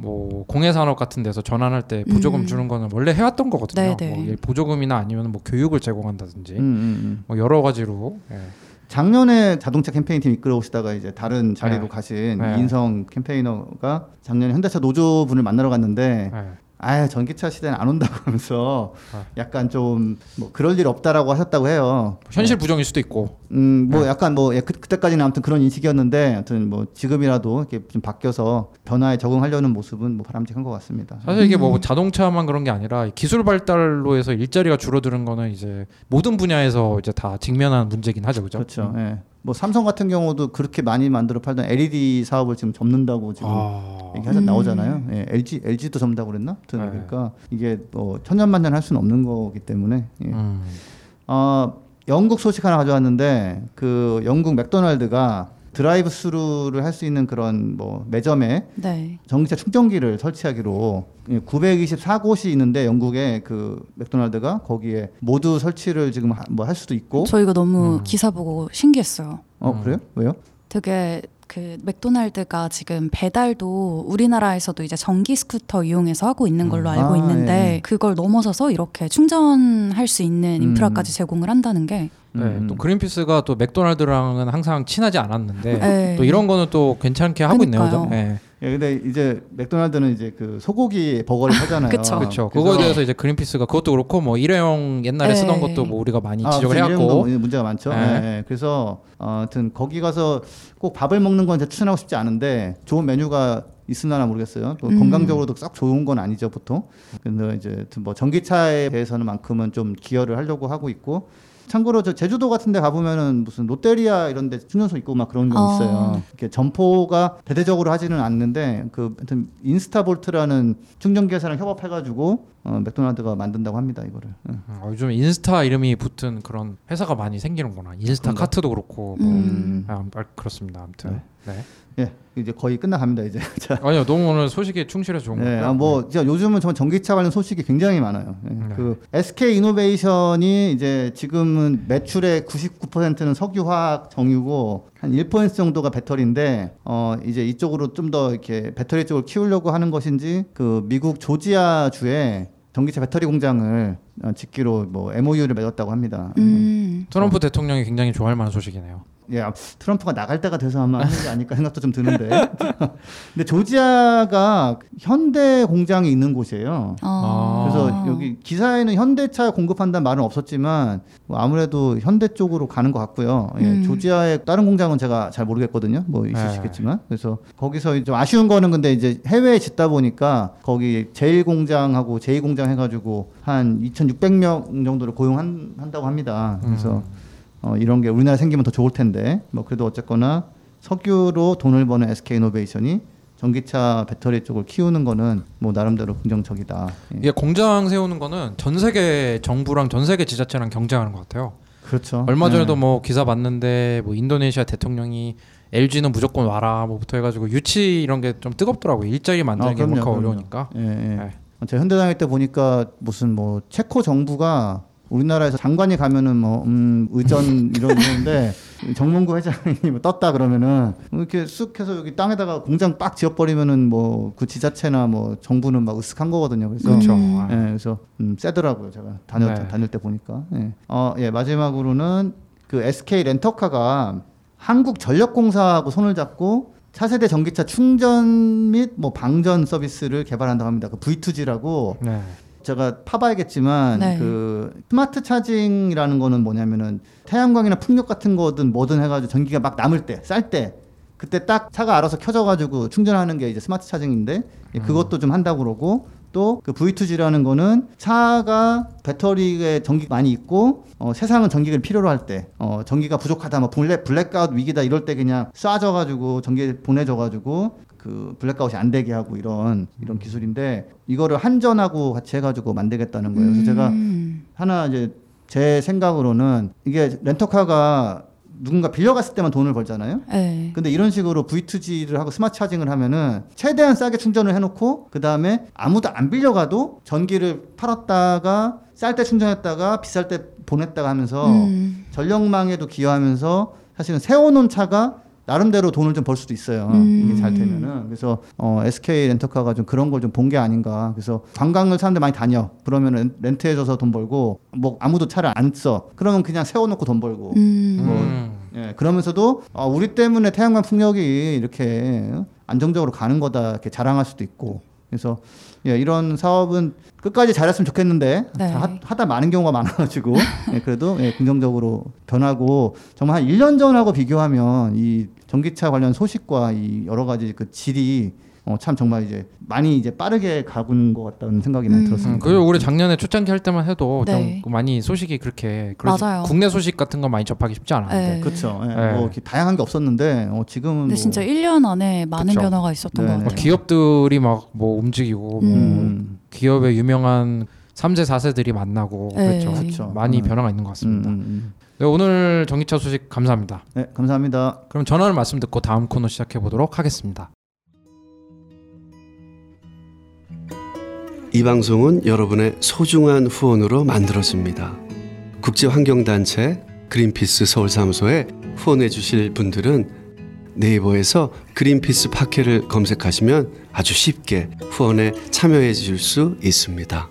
뭐 공해 산업 같은 데서 전환할 때 보조금 음. 주는 거는 원래 해왔던 거거든요. 네, 네. 뭐 보조금이나 아니면 뭐 교육을 제공한다든지 음, 음, 음. 뭐 여러 가지로 예. 작년에 자동차 캠페인팀 이끌어 오시다가 이제 다른 자리로 네. 가신 네. 이인성 캠페이너가 작년에 현대차 노조 분을 만나러 갔는데 예. 아 전기차 시대는 안 온다고 <laughs> 하면서 아. 약간 좀 뭐 그럴 일 없다라고 하셨다고 해요. 현실 부정일 수도 있고 음, 뭐 네. 약간 뭐 예, 그, 그때까지는 아무튼 그런 인식이었는데 아무튼 뭐 지금이라도 이렇게 좀 바뀌어서 변화에 적응하려는 모습은 뭐 바람직한 것 같습니다. 사실 이게 음. 뭐 자동차만 그런 게 아니라 기술 발달로 해서 일자리가 줄어드는 거는 이제 모든 분야에서 이제 다 직면한 문제긴 하죠, 그죠? 그렇죠. 예. 뭐 삼성 같은 경우도 그렇게 많이 만들어 팔던 LED 사업을 지금 접는다고 지금 아, 얘기하자 음. 나오잖아요. 예, LG LG도 접는다고 그랬나? 네. 그러니까 이게 뭐 천년만년 할 수는 없는 거기 때문에 예. 음. 어, 영국 소식 하나 가져왔는데 그 영국 맥도날드가 drive-thru를 할 수 있는 그런 뭐 매점에 네. 전기차 충전기를 설치하기로 924곳이 있는데 영국에 그 맥도날드가 거기에 모두 설치를 지금 뭐 할 수도 있고 저 이거 너무 음. 기사 보고 신기했어요. 어 음. 그래요? 왜요? 되게 그 맥도날드가 지금 배달도 우리나라에서도 이제 전기 스쿠터 이용해서 하고 있는 걸로 음. 알고 아, 있는데 예. 그걸 넘어서서 이렇게 충전할 수 있는 인프라까지 음. 제공을 한다는 게 네, 음. 또 그린피스가 또 맥도날드랑은 항상 친하지 않았는데 네. 또 이런 거는 또 괜찮게 하고 있네요, 그러니까요. 그죠? 네. 예, 근데 이제 맥도날드는 이제 그 소고기 버거를 하잖아요. 그쵸. 그렇죠. 그거에 대해서 이제 그린피스가 그것도 그렇고 뭐 일회용 옛날에 네. 쓰던 것도 뭐 우리가 많이 아, 지적을 해왔고 거 문제가 많죠. 네. 예, 예. 그래서 어, 하여튼 거기 가서 꼭 밥을 먹는 건 추천하고 싶지 않은데 좋은 메뉴가 있으나 모르겠어요. 또 음. 건강적으로도 썩 좋은 건 아니죠 보통. 근데 이제 뭐 전기차에 대해서는 만큼은 좀 기여를 하려고 하고 있고. 참고로 저 제주도 같은 데 가보면은 무슨 롯데리아 이런 데 충전소 있고 막 그런 게 어. 있어요. 이렇게 점포가 대대적으로 하지는 않는데 그 하여튼 인스타볼트라는 충전기 회사랑 협업해가지고 어, 맥도날드가 만든다고 합니다 이거를. 예. 음, 어, 요즘 인스타 이름이 붙은 그런 회사가 많이 생기는구나. 인스타 그런가? 카트도 그렇고 뭐 음. 아, 아, 그렇습니다. 아무튼 네. 예, 이제 거의 끝나갑니다 이제. <laughs> 자, 아니요, 너무 오늘 소식에 충실해서 좋은 것 네. 아, 뭐 진짜 요즘은 정말 전기차 관련 소식이 굉장히 많아요. 예, 네. 그 SK 이노베이션이 이제 지금은 매출의 99%는 석유화학 정유고 한 1% 정도가 배터리인데 어 이제 이쪽으로 좀 더 이렇게 배터리 쪽을 키우려고 하는 것인지 그 미국 조지아 주에 전기차 배터리 공장을 어, 짓기로 뭐 MOU를 맺었다고 합니다. 음. 트럼프 대통령이 굉장히 좋아할 만한 소식이네요. 예, 트럼프가 나갈 때가 돼서 아마 하는 게 아닐까 생각도 좀 드는데. <laughs> 근데 조지아가 현대 공장이 있는 곳이에요. 어. 그래서 여기 기사에는 현대차 공급한다는 말은 없었지만 뭐 아무래도 현대 쪽으로 가는 것 같고요. 예, 음. 조지아의 다른 공장은 제가 잘 모르겠거든요. 뭐 있으시겠지만 그래서 거기서 좀 아쉬운 거는 근데 이제 해외에 짓다 보니까 거기 제1 공장하고 제2 공장 해가지고 한 2,600명 정도를 고용한다고 합니다. 그래서 어, 이런 게 우리나라에 생기면 더 좋을 텐데 뭐 그래도 어쨌거나 석유로 돈을 버는 SK 이노베이션이 전기차 배터리 쪽을 키우는 거는 뭐 나름대로 긍정적이다. 예. 이게 공장 세우는 거는 전 세계 정부랑 전 세계 지자체랑 경쟁하는 것 같아요. 그렇죠. 얼마 전에도 네. 뭐 기사 봤는데 뭐 인도네시아 대통령이 LG는 무조건 와라 뭐부터 해가지고 유치 이런 게 좀 뜨겁더라고요. 일자리 만드는 아, 게 그럼요. 어려우니까. 예, 예. 네. 제가 현대 다닐 때 보니까 무슨 뭐 체코 정부가 우리나라에서 장관이 가면은 뭐 음, 의전 이런 건데 <laughs> 정문구 회장이 뭐 떴다 그러면은 이렇게 쑥 해서 여기 땅에다가 공장 빡 지어버리면은 뭐 그 지자체나 뭐 정부는 막 으쓱한 거거든요. 그래서 그렇죠. 음. 예, 그래서 음, 세더라고요. 제가 다녔 네. 다닐 때 보니까. 예. 어, 예, 마지막으로는 그 SK 렌터카가 한국전력공사하고 손을 잡고 차세대 전기차 충전 및 뭐 방전 서비스를 개발한다고 합니다. 그 V2G라고 네. 제가 파봐야겠지만 네. 그 smart charging이라는 거는 뭐냐면은 태양광이나 풍력 같은 거든 뭐든 해가지고 전기가 막 남을 때, 쌀 때 그때 딱 차가 알아서 켜져가지고 충전하는 게 이제 smart charging인데 예, 그것도 좀 한다고 그러고 또그 V2G라는 거는 차가 배터리에 전기 많이 있고 어, 세상은 전기를 필요로 할 때 어, 전기가 부족하다 뭐 블랙 블랙아웃 위기다 이럴 때 그냥 쏴져가지고 전기 보내줘가지고 그 블랙아웃이 안 되게 하고 이런 이런 기술인데 이거를 한전하고 같이 해가지고 만들겠다는 거예요. 그래서 제가 음. 하나 이제 제 생각으로는 이게 렌터카가 누군가 빌려갔을 때만 돈을 벌잖아요. 네. 근데 이런 식으로 V2G를 하고 스마트 차징을 하면은 최대한 싸게 충전을 해놓고 그 다음에 아무도 안 빌려가도 전기를 팔았다가 쌀 때 충전했다가 비쌀 때 보냈다가 하면서 음. 전력망에도 기여하면서 사실은 세워놓은 차가 나름대로 돈을 좀 벌 수도 있어요. 음. 이게 잘 되면은. 그래서 어, SK 렌터카가 좀 그런 걸 좀 본 게 아닌가. 그래서 관광을 사람들 많이 다녀. 그러면 렌트해줘서 돈 벌고 뭐 아무도 차를 안 써. 그러면 그냥 세워놓고 돈 벌고. 음. 뭐, 음. 예, 그러면서도 아, 우리 때문에 태양광 풍력이 이렇게 안정적으로 가는 거다 이렇게 자랑할 수도 있고 그래서 예, 이런 사업은 끝까지 잘했으면 좋겠는데 네. 하, 하다 많은 경우가 많아가지고 <laughs> 예, 그래도 예, 긍정적으로 변하고 정말 한 1년 전하고 비교하면 이 전기차 관련 소식과 이 여러 가지 그 질이 어, 참 정말 이제 많이 이제 빠르게 가는 것 같다는 생각이 많이 음. 들었습니다. 음, 그리고 우리 작년에 초창기 할 때만 해도 네. 좀 많이 소식이 그렇게. 국내 소식 같은 거 많이 접하기 쉽지 않았는데 네. 그렇죠. 예, 네. 뭐 이렇게 다양한 게 없었는데 어, 지금은 근데 뭐 진짜 1년 안에 많은 그쵸. 변화가 있었던 네, 것 네. 뭐 같아요. 기업들이 막 뭐 움직이고 뭐 음. 기업의 유명한 3세 4세들이 만나고 네. 그렇죠. 그렇죠. 많이 음. 변화가 있는 것 같습니다. 음, 음, 음. 네, 오늘 전기차 소식 감사합니다. 네, 감사합니다. 그럼 전하는 말씀 듣고 다음 코너 시작해 보도록 하겠습니다. 이 방송은 여러분의 소중한 후원으로 만들어집니다. 국제환경단체 그린피스 서울사무소에 후원해 주실 분들은 네이버에서 그린피스 파케를 검색하시면 아주 쉽게 후원에 참여해 주실 수 있습니다.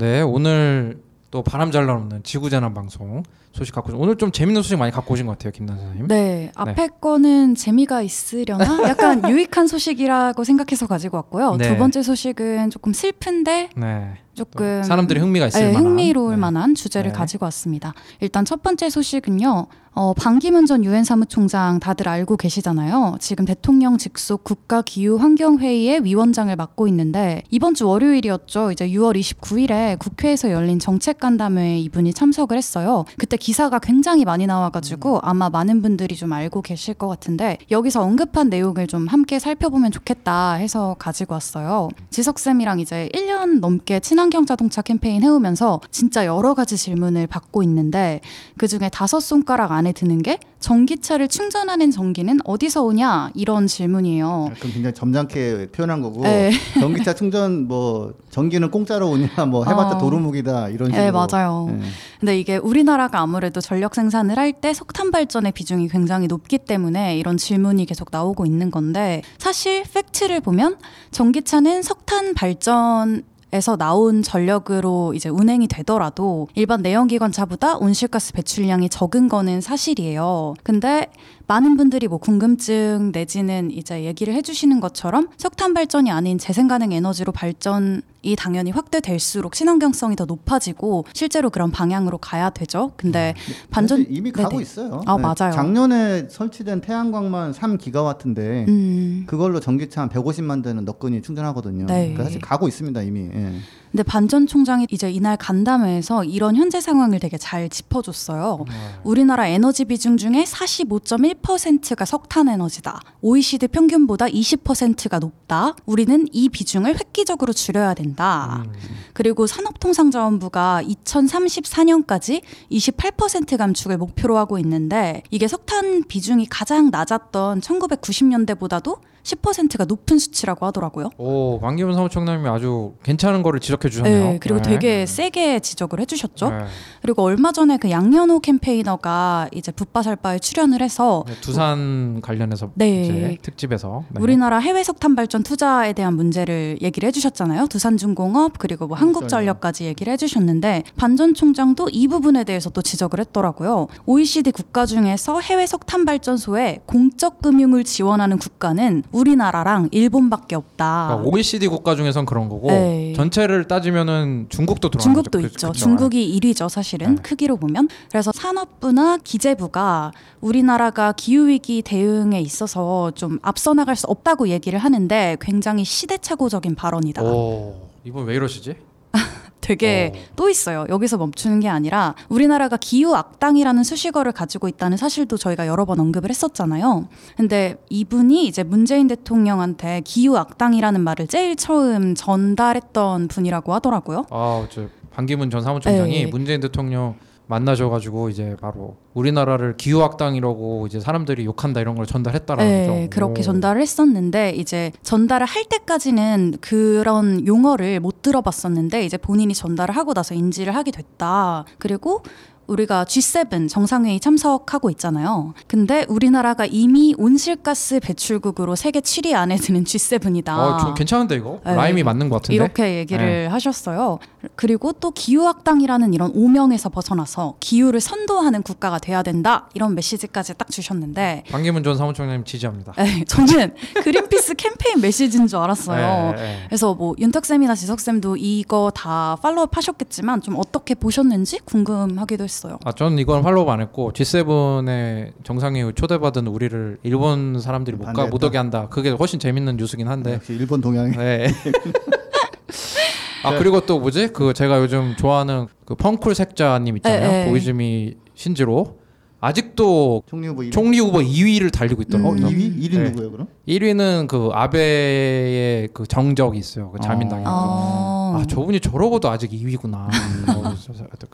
네, 오늘 또 바람 잘 나오는 지구재난 방송 소식 갖고 오늘 좀 재밌는 소식 많이 갖고 오신 것 같아요, 김단 선생님. 네, 앞에 거는 재미가 있으려나 약간 <laughs> 유익한 소식이라고 생각해서 가지고 왔고요. 네. 두 번째 소식은 조금 슬픈데 네. 조금 사람들이 흥미가 있을 네, 만한 흥미로울 네. 만한 주제를 네. 가지고 왔습니다. 일단 첫 번째 소식은요. 어, 반기문 전 유엔 사무총장 다들 알고 계시잖아요. 지금 대통령 직속 국가 기후 환경 회의의 위원장을 맡고 있는데 이번 주 월요일이었죠. 이제 6월 29일에 국회에서 열린 정책 간담회에 이분이 참석을 했어요. 그때 기사가 굉장히 많이 나와가지고 음. 아마 많은 분들이 좀 알고 계실 것 같은데 여기서 언급한 내용을 좀 함께 살펴보면 좋겠다 해서 가지고 왔어요. 지석 쌤이랑 이제 1년 넘게 친 환경 자동차 캠페인 해오면서 진짜 여러 가지 질문을 받고 있는데 그 중에 다섯 손가락 안에 드는 게 전기차를 충전하는 전기는 어디서 오냐 이런 질문이에요. 그럼 굉장히 점잖게 표현한 거고 네. <laughs> 전기차 충전 뭐 전기는 공짜로 오냐 뭐 해봤자 어. 도루묵이다 이런 식으로. 네, 맞아요. 네. 근데 이게 우리나라가 아무래도 전력 생산을 할 때 석탄 발전의 비중이 굉장히 높기 때문에 이런 질문이 계속 나오고 있는 건데 사실 팩트를 보면 전기차는 석탄 발전 에서 나온 전력으로 이제 운행이 되더라도 일반 내연기관차보다 온실가스 배출량이 적은 거는 사실이에요. 근데 많은 분들이 뭐 궁금증 내지는 이제 얘기를 해주시는 것처럼 석탄 발전이 아닌 재생가능 에너지로 발전이 당연히 확대될수록 친환경성이 더 높아지고 실제로 그런 방향으로 가야 되죠. 근데 반전 사실 이미 가고 네네. 있어요. 네. 아, 맞아요. 작년에 설치된 태양광만 3기가와트인데 음. 그걸로 전기차 한 150만 대는 너끈히 충전하거든요. 네. 그러니까 사실 가고 있습니다 이미. 예. 근데 반전 총장이 이제 이날 간담회에서 이런 현재 상황을 되게 잘 짚어줬어요. 우리나라 에너지 비중 중에 45.1%가 석탄 에너지다. OECD 평균보다 20%가 높다. 우리는 이 비중을 획기적으로 줄여야 된다. 그리고 산업통상자원부가 2034년까지 28% 감축을 목표로 하고 있는데 이게 석탄 비중이 가장 낮았던 1990년대보다도 10%가 높은 수치라고 하더라고요. 오 왕기문 사무총장님이 아주 괜찮은 거를 지적 해 주셨네요. 네, 그리고 네. 되게 세게 지적을 해주셨죠. 네. 그리고 얼마 전에 그 양현호 캠페이너가 이제 붓바살바에 출연을 해서 네, 두산 관련해서 네. 특집에서 네. 우리나라 해외 석탄 발전 투자에 대한 문제를 얘기를 해주셨잖아요. 두산중공업 그리고 뭐 한국전력까지 얘기를 해주셨는데 반전 총장도 이 부분에 대해서 또 지적을 했더라고요. OECD 국가 중에서 해외 석탄 발전소에 공적 금융을 지원하는 국가는 우리나라랑 일본밖에 없다. 그러니까 OECD 국가 중에선 그런 거고 네. 전체를 따지면은 중국도 들어가는 중국도 거죠. 있죠. 그쵸? 중국이 1위죠, 사실은 네. 크기로 보면. 그래서 산업부나 기재부가 우리나라가 기후 위기 대응에 있어서 좀 앞서 나갈 수 없다고 얘기를 하는데 굉장히 시대착오적인 발언이다. 오 이번 왜 이러시지? <laughs> 되게 오. 또 있어요. 여기서 멈추는 게 아니라 우리나라가 기후 악당이라는 수식어를 가지고 있다는 사실도 저희가 여러 번 언급을 했었잖아요. 근데 이분이 이제 문재인 대통령한테 기후 악당이라는 말을 제일 처음 전달했던 분이라고 하더라고요. 아 저 반기문 전 사무총장이 네. 문재인 대통령 만나셔가지고 이제 바로 우리나라를 기후학당이라고 이제 사람들이 욕한다 이런 걸 전달했다라는 네, 거죠. 그렇게 오. 전달을 했었는데 이제 전달을 할 때까지는 그런 용어를 못 들어봤었는데 이제 본인이 전달을 하고 나서 인지를 하게 됐다. 그리고 우리가 G7 정상회의 참석하고 있잖아요. 근데 우리나라가 이미 온실가스 배출국으로 세계 7위 안에 드는 G7이다. 어, 좀 괜찮은데 이거 네. 라임이 맞는 것 같은데. 이렇게 얘기를 하셨어요. 그리고 또 기후학당이라는 이런 오명에서 벗어나서 기후를 선도하는 국가가 돼야 된다. 이런 메시지까지 딱 주셨는데 반기문 전 사무총장님 지지합니다. 에, 저는 그린피스 캠페인 메시지인 줄 알았어요. 네, 네. 그래서 뭐 윤탁쌤이나 지석쌤도 이거 다 팔로우업 하셨겠지만 좀 어떻게 보셨는지 궁금하기도 했어요. 아, 저는 이건 팔로우 안 했고 G7의 정상회의 초대받은 우리를 일본 사람들이 못, 가. 못 오게 한다. 그게 훨씬 재밌는 뉴스긴 한데. 역시 일본 동양이 네. <laughs> 아 그리고 또 뭐지? 그 제가 요즘 좋아하는 그 펑쿨 색자님 있잖아요. 에, 에. 보이즈미 신지로 아직도 총리 후보 1위. 총리 후보 2위를 달리고 어 있더라고요. 2위? 1위 네. 누구예요 그럼? 1위는 그 아베의 그 정적이 있어요. 그 자민당이. 어. 어. 아 저분이 저러고도 아직 2위구나. 어,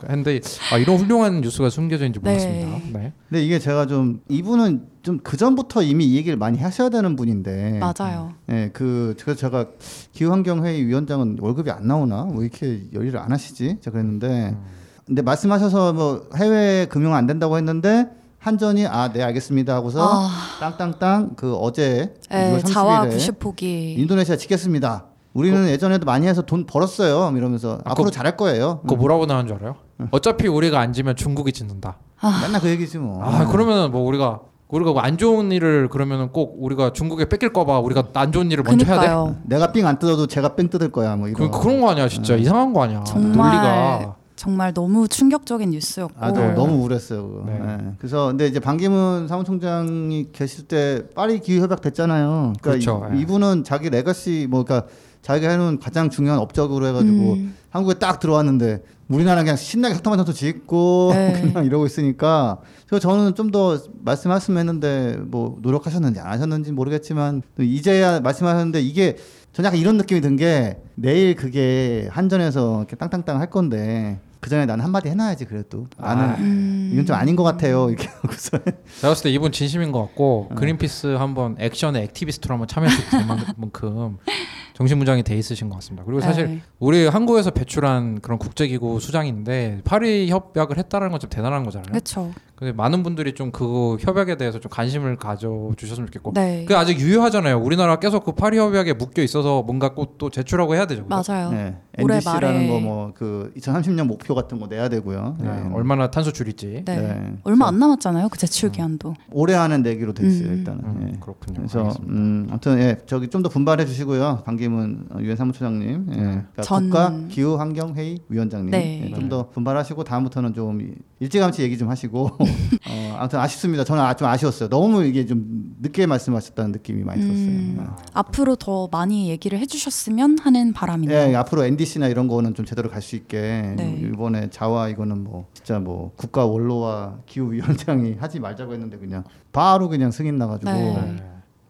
했는데 아 이런 훌륭한 뉴스가 숨겨져 있는지 네. 몰랐습니다. 네. 근데 이게 제가 좀 이분은 좀 그 전부터 이미 이 얘기를 많이 하셔야 되는 분인데. 맞아요. 예, 그 그래서 제가 기후환경회의 위원장은 월급이 안 나오나 왜 이렇게 열일을 안 하시지? 제가 그랬는데 음. 근데 말씀하셔서 뭐 해외 금융 안 된다고 했는데 한전이 아 네 알겠습니다 하고서 아. 땅땅땅 그 어제 에, 6월 자와 30일에 90포기. 인도네시아 지겠습니다. 우리는 예전에도 많이 해서 돈 벌었어요. 이러면서 아, 앞으로 그거- 잘할 거예요. 그거 뭐라고 나온 줄 알아요? 어차피 우리가 안 지으면 중국이 짓는다. 맨날 그 얘기지 뭐. 아 그러면은 뭐 우리가 우리가 뭐 안 좋은 일을 그러면은 꼭 우리가 중국에 뺏길까봐 우리가 안 좋은 일을 먼저 해야 돼? 그니까요. 내가 삥 안 뜯어도 쟤가 삥 뜯을 거야. 뭐 그, 이런. 그런 거 아니야 진짜 이상한 거 아니야 정말 논리가 정말 너무 충격적인 뉴스였고. 아, 네. 너무, 우울했어요. 그거. 네. 네. 그래서 근데 이제 반기문 사무총장이 계실 때 파리 기후 협약 됐잖아요. 그러니까 그렇죠. 이, 예. 분은 자기 legacy 뭐 그러니까 자기가 해놓은 가장 중요한 업적으로 해가지고 음. 한국에 딱 들어왔는데 우리나라 그냥 신나게 석탄만 도 짓고 네. <laughs> 그냥 이러고 있으니까 그래서 저는 좀 더 말씀하셨으면 했는데 뭐 노력하셨는지 안 하셨는지 모르겠지만 또 이제야 말씀하셨는데 이게 전 약간 이런 느낌이 든 게 내일 그게 한전에서 이렇게 땅땅땅 할 건데 그 전에 나는 한마디 해놔야지 그래도 나는 아. 음. 이건 좀 아닌 것 같아요 이렇게 <laughs> 하고서 제가 봤을 때 이분 진심인 것 같고 그린피스 한번 액션의 액티비스트로 한번 참여하실 <laughs> 만큼 정신무장이 돼 있으신 것 같습니다. 그리고 사실 네. 우리 한국에서 배출한 그런 국제기구 수장인데 파리 협약을 했다는 건 좀 대단한 거잖아요. 그렇죠. 근데 많은 분들이 좀 그 협약에 대해서 좀 관심을 가져 주셨으면 좋겠고. 네. 그 아직 유효하잖아요. 우리나라 계속 그 파리 협약에 묶여 있어서 뭔가 꼭 또 제출하고 해야 되죠. 그죠? 맞아요. 네. NDC라는 말에 거뭐 그 2030년 목표 같은 거 내야 되고요. 네, 네. 얼마나 탄소 줄일지. 네. 네. 얼마 안 남았잖아요. 그 제출 기한도. 올해 안은 내기로 돼 있어요 음. 일단은. 음, 예. 그렇군요. 그래서 알겠습니다. 음, 아무튼 예, 저기 좀 더 분발해 주시고요. 반기 문 유엔 사무처장님, 예. 그러니까 전- 국가 기후 환경 회의 위원장님, 네. 예, 좀더 분발하시고 다음부터는 좀 일찌감치 얘기 좀 하시고. <laughs> 어, 아무튼 아쉽습니다. 저는 아, 좀 아쉬웠어요. 너무 이게 좀 늦게 말씀하셨다는 느낌이 많이 들었어요. 음, 앞으로 더 많이 얘기를 해주셨으면 하는 바람이네요. 예, 앞으로 NDC나 이런 거는 좀 제대로 갈 수 있게 네. 일본의 자와 이거는 뭐 진짜 뭐 국가 원로와 기후 위원장이 하지 말자고 했는데 그냥 바로 그냥 승인 나가지고 네.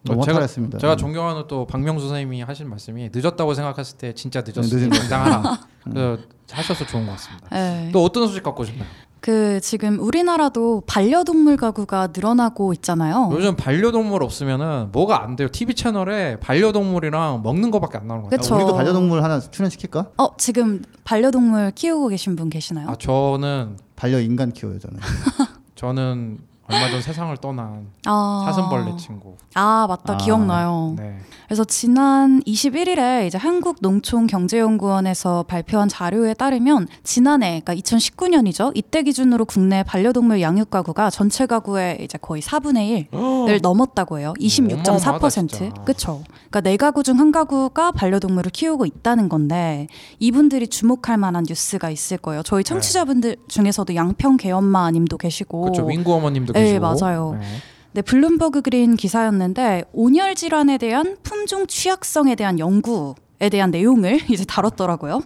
너무 어, 제가 화탈했습니다. 제가 존경하는 또 박명수 선생님이 하신 말씀이 늦었다고 생각했을 때 진짜 네, 늦었으니 늦은 거. 당장하라. <laughs> 그 하셔서 좋은 것 같습니다. 네. 또 어떤 소식 갖고 오셨나요? 그 지금 우리나라도 반려동물 가구가 늘어나고 있잖아요. 요즘 반려동물 없으면은 뭐가 안 돼요. TV 채널에 반려동물이랑 먹는 거밖에 안 나오는 거예요. 그쵸. 아, 우리도 반려동물 하나 출연시킬까? 어 지금 반려동물 키우고 계신 분 계시나요? 아 저는 반려 인간 키워요 저는. <laughs> 저는 얼마 전 세상을 떠난 아, 사슴벌레 친구. 아 맞다 아, 기억나요. 네. 그래서 지난 21일에 이제 한국농촌경제연구원에서 발표한 자료에 따르면 지난해 그러니까 2019년이죠. 이때 기준으로 국내 반려동물 양육 가구가 전체 가구의 이제 거의 4분의 1을 넘었다고 해요. 어마어마하다, 26.4%. 진짜. 그렇죠. 그러니까 네 가구 중 한 가구가 반려동물을 키우고 있다는 건데 이분들이 주목할 만한 뉴스가 있을 거예요. 저희 청취자분들 중에서도 양평 개엄마 님도 계시고 그렇죠. 윙구 어머님도 네, 계시고. 맞아요. 네. 네, 블룸버그 그린 기사였는데 온열 질환에 대한 품종 취약성에 대한 연구에 대한 내용을 <laughs> 이제 다뤘더라고요.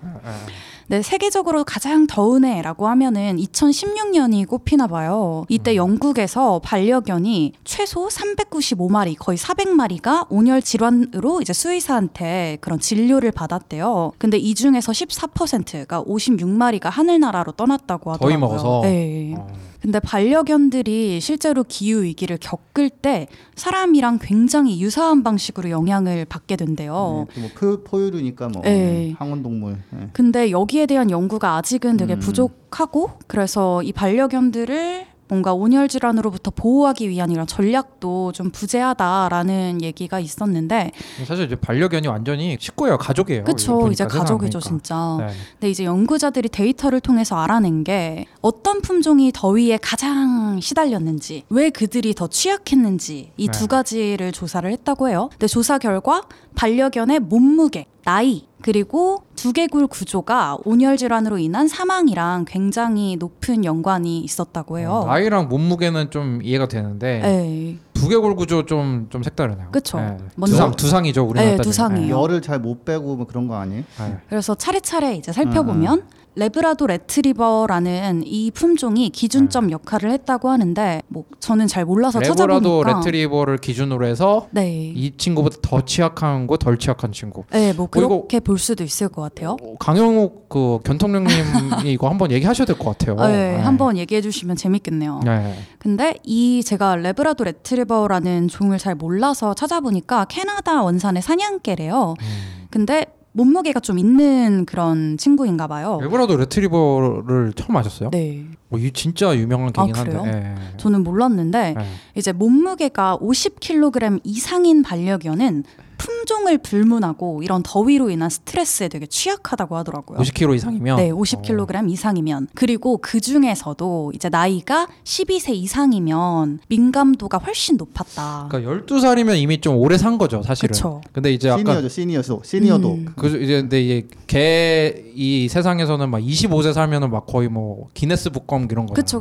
네, 세계적으로 가장 더운 해라고 하면은 2016년이 꼽히나 봐요. 이때 영국에서 반려견이 최소 395마리, 거의 400마리가 온열 질환으로 이제 수의사한테 그런 진료를 받았대요. 근데 이 중에서 14%가 56마리가 하늘나라로 떠났다고 더위 하더라고요. 먹어서? 네. 어. 근데 반려견들이 실제로 기후 위기를 겪을 때 사람이랑 굉장히 유사한 방식으로 영향을 받게 된대요. 네, 뭐 포, 포유류니까 뭐 네. 항온동물. 네. 근데 여기에 대한 연구가 아직은 되게 음. 부족하고 그래서 이 반려견들을 뭔가 온열 질환으로부터 보호하기 위한 이런 전략도 좀 부재하다라는 얘기가 있었는데 사실 이제 반려견이 완전히 식구예요, 가족이에요. 보니까 이제 가족이죠. 진짜 네. 근데 이제 연구자들이 데이터를 통해서 알아낸 게 어떤 품종이 더위에 가장 시달렸는지, 왜 그들이 더 취약했는지 이 네. 두 가지를 조사를 했다고 해요. 근데 조사 결과 반려견의 몸무게, 나이, 그리고 두개골 구조가 온열 질환으로 인한 사망이랑 굉장히 높은 연관이 있었다고 해요. 어, 나이랑 몸무게는 좀 이해가 되는데 네. 두개골 구조 좀 좀 색다르네요. 그쵸. 네. 먼저- 두상 두상이죠 우리나라 네. 두상이에요. 열을 잘 못 빼고 뭐 그런 거 아니에요? 네. 그래서 차례차례 이제 살펴보면 래브라도 레트리버라는 이 품종이 기준점 역할을 했다고 하는데 뭐 저는 잘 몰라서 래브라도 찾아보니까 레트리버를 기준으로 해서 네. 이 친구보다 더 취약한 거 덜 취약한 친구. 네, 뭐 어, 그렇게 볼 수도 있을 것 같아요. 어, 강형욱 그 견통령님이 <laughs> 이거 한번 얘기하셔야 될 것 같아요. 네, 한번 얘기해 주시면 재밌겠네요. 네. 근데 이 제가 래브라도 레트리버라는 종을 잘 몰라서 찾아보니까 캐나다 원산의 사냥개래요. 음. 근데 몸무게가 좀 있는 그런 친구인가 봐요. 래브라도 레트리버를 처음 아셨어요? 네. 어, 이 진짜 유명한 개긴 아. 그래요? 예. 저는 몰랐는데 예. 이제 몸무게가 50kg 이상인 반려견은 품종을 불문하고 이런 더위로 인한 스트레스에 되게 취약하다고 하더라고요. 50kg 이상이면 네, 50kg 이상이면 그리고 그 중에서도 이제 나이가 12세 이상이면 민감도가 훨씬 높았다. 그러니까 12살이면 이미 좀 오래 산 거죠, 사실은. 그쵸. 근데 이제 아까 시니어죠, 시니어도, 시니어도. 음. 그 이제 근데 이게 개 이 세상에서는 막 25세 살면은 막 거의 뭐 기네스 북검 이런 거. 그쵸.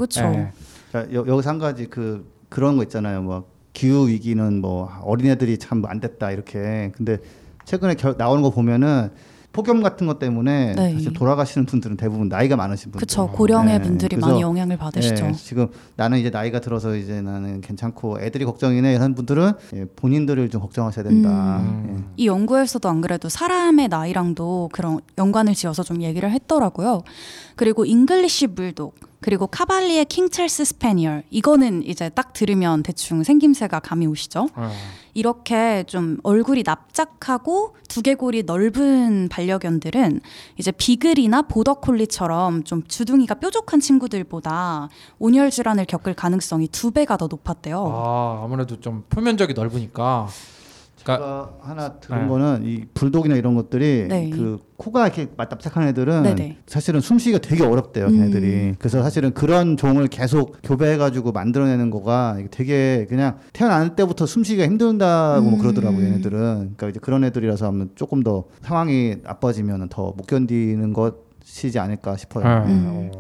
자, 여, 여기서 한 가지 그 그런 거 있잖아요. 뭐 기후 위기는 뭐 어린애들이 참 안 됐다 이렇게. 근데 최근에 결, 나오는 거 보면은 폭염 같은 것 때문에 네. 사실 돌아가시는 분들은 대부분 나이가 많으신 분들. 그쵸. 고령의 네, 분들이 많이 영향을 받으시죠. 예, 지금 나는 이제 나이가 들어서 이제 나는 괜찮고 애들이 걱정이네 이런 분들은 예, 본인들을 좀 걱정하셔야 된다. 음. 예. 이 연구에서도 안 그래도 사람의 나이랑도 그런 연관을 지어서 좀 얘기를 했더라고요. 그리고 잉글리시 불독 그리고 카발리에 킹 찰스 스패니얼 이거는 이제 딱 들으면 대충 생김새가 감이 오시죠. 어. 이렇게 좀 얼굴이 납작하고 두개골이 넓은 반려견들은 이제 비글이나 보더콜리처럼 좀 주둥이가 뾰족한 친구들보다 온열 질환을 겪을 가능성이 두 배가 더 높았대요. 아 아무래도 좀 표면적이 넓으니까 그러니까 제가 하나 들은 네. 거는 이 불독이나 이런 것들이 네. 그 코가 이렇게 납작한 애들은 네네. 사실은 숨쉬기가 되게 어렵대요, 음. 걔네들이. 그래서 사실은 그런 종을 계속 교배해가지고 만들어내는 거가 되게 그냥 태어날 때부터 숨쉬기가 힘든다고 뭐 음. 그러더라고요, 얘네들은. 그러니까 이제 그런 애들이라서 아마 조금 더 상황이 나빠지면 더 못 견디는 것이지 않을까 싶어요. 네. 음.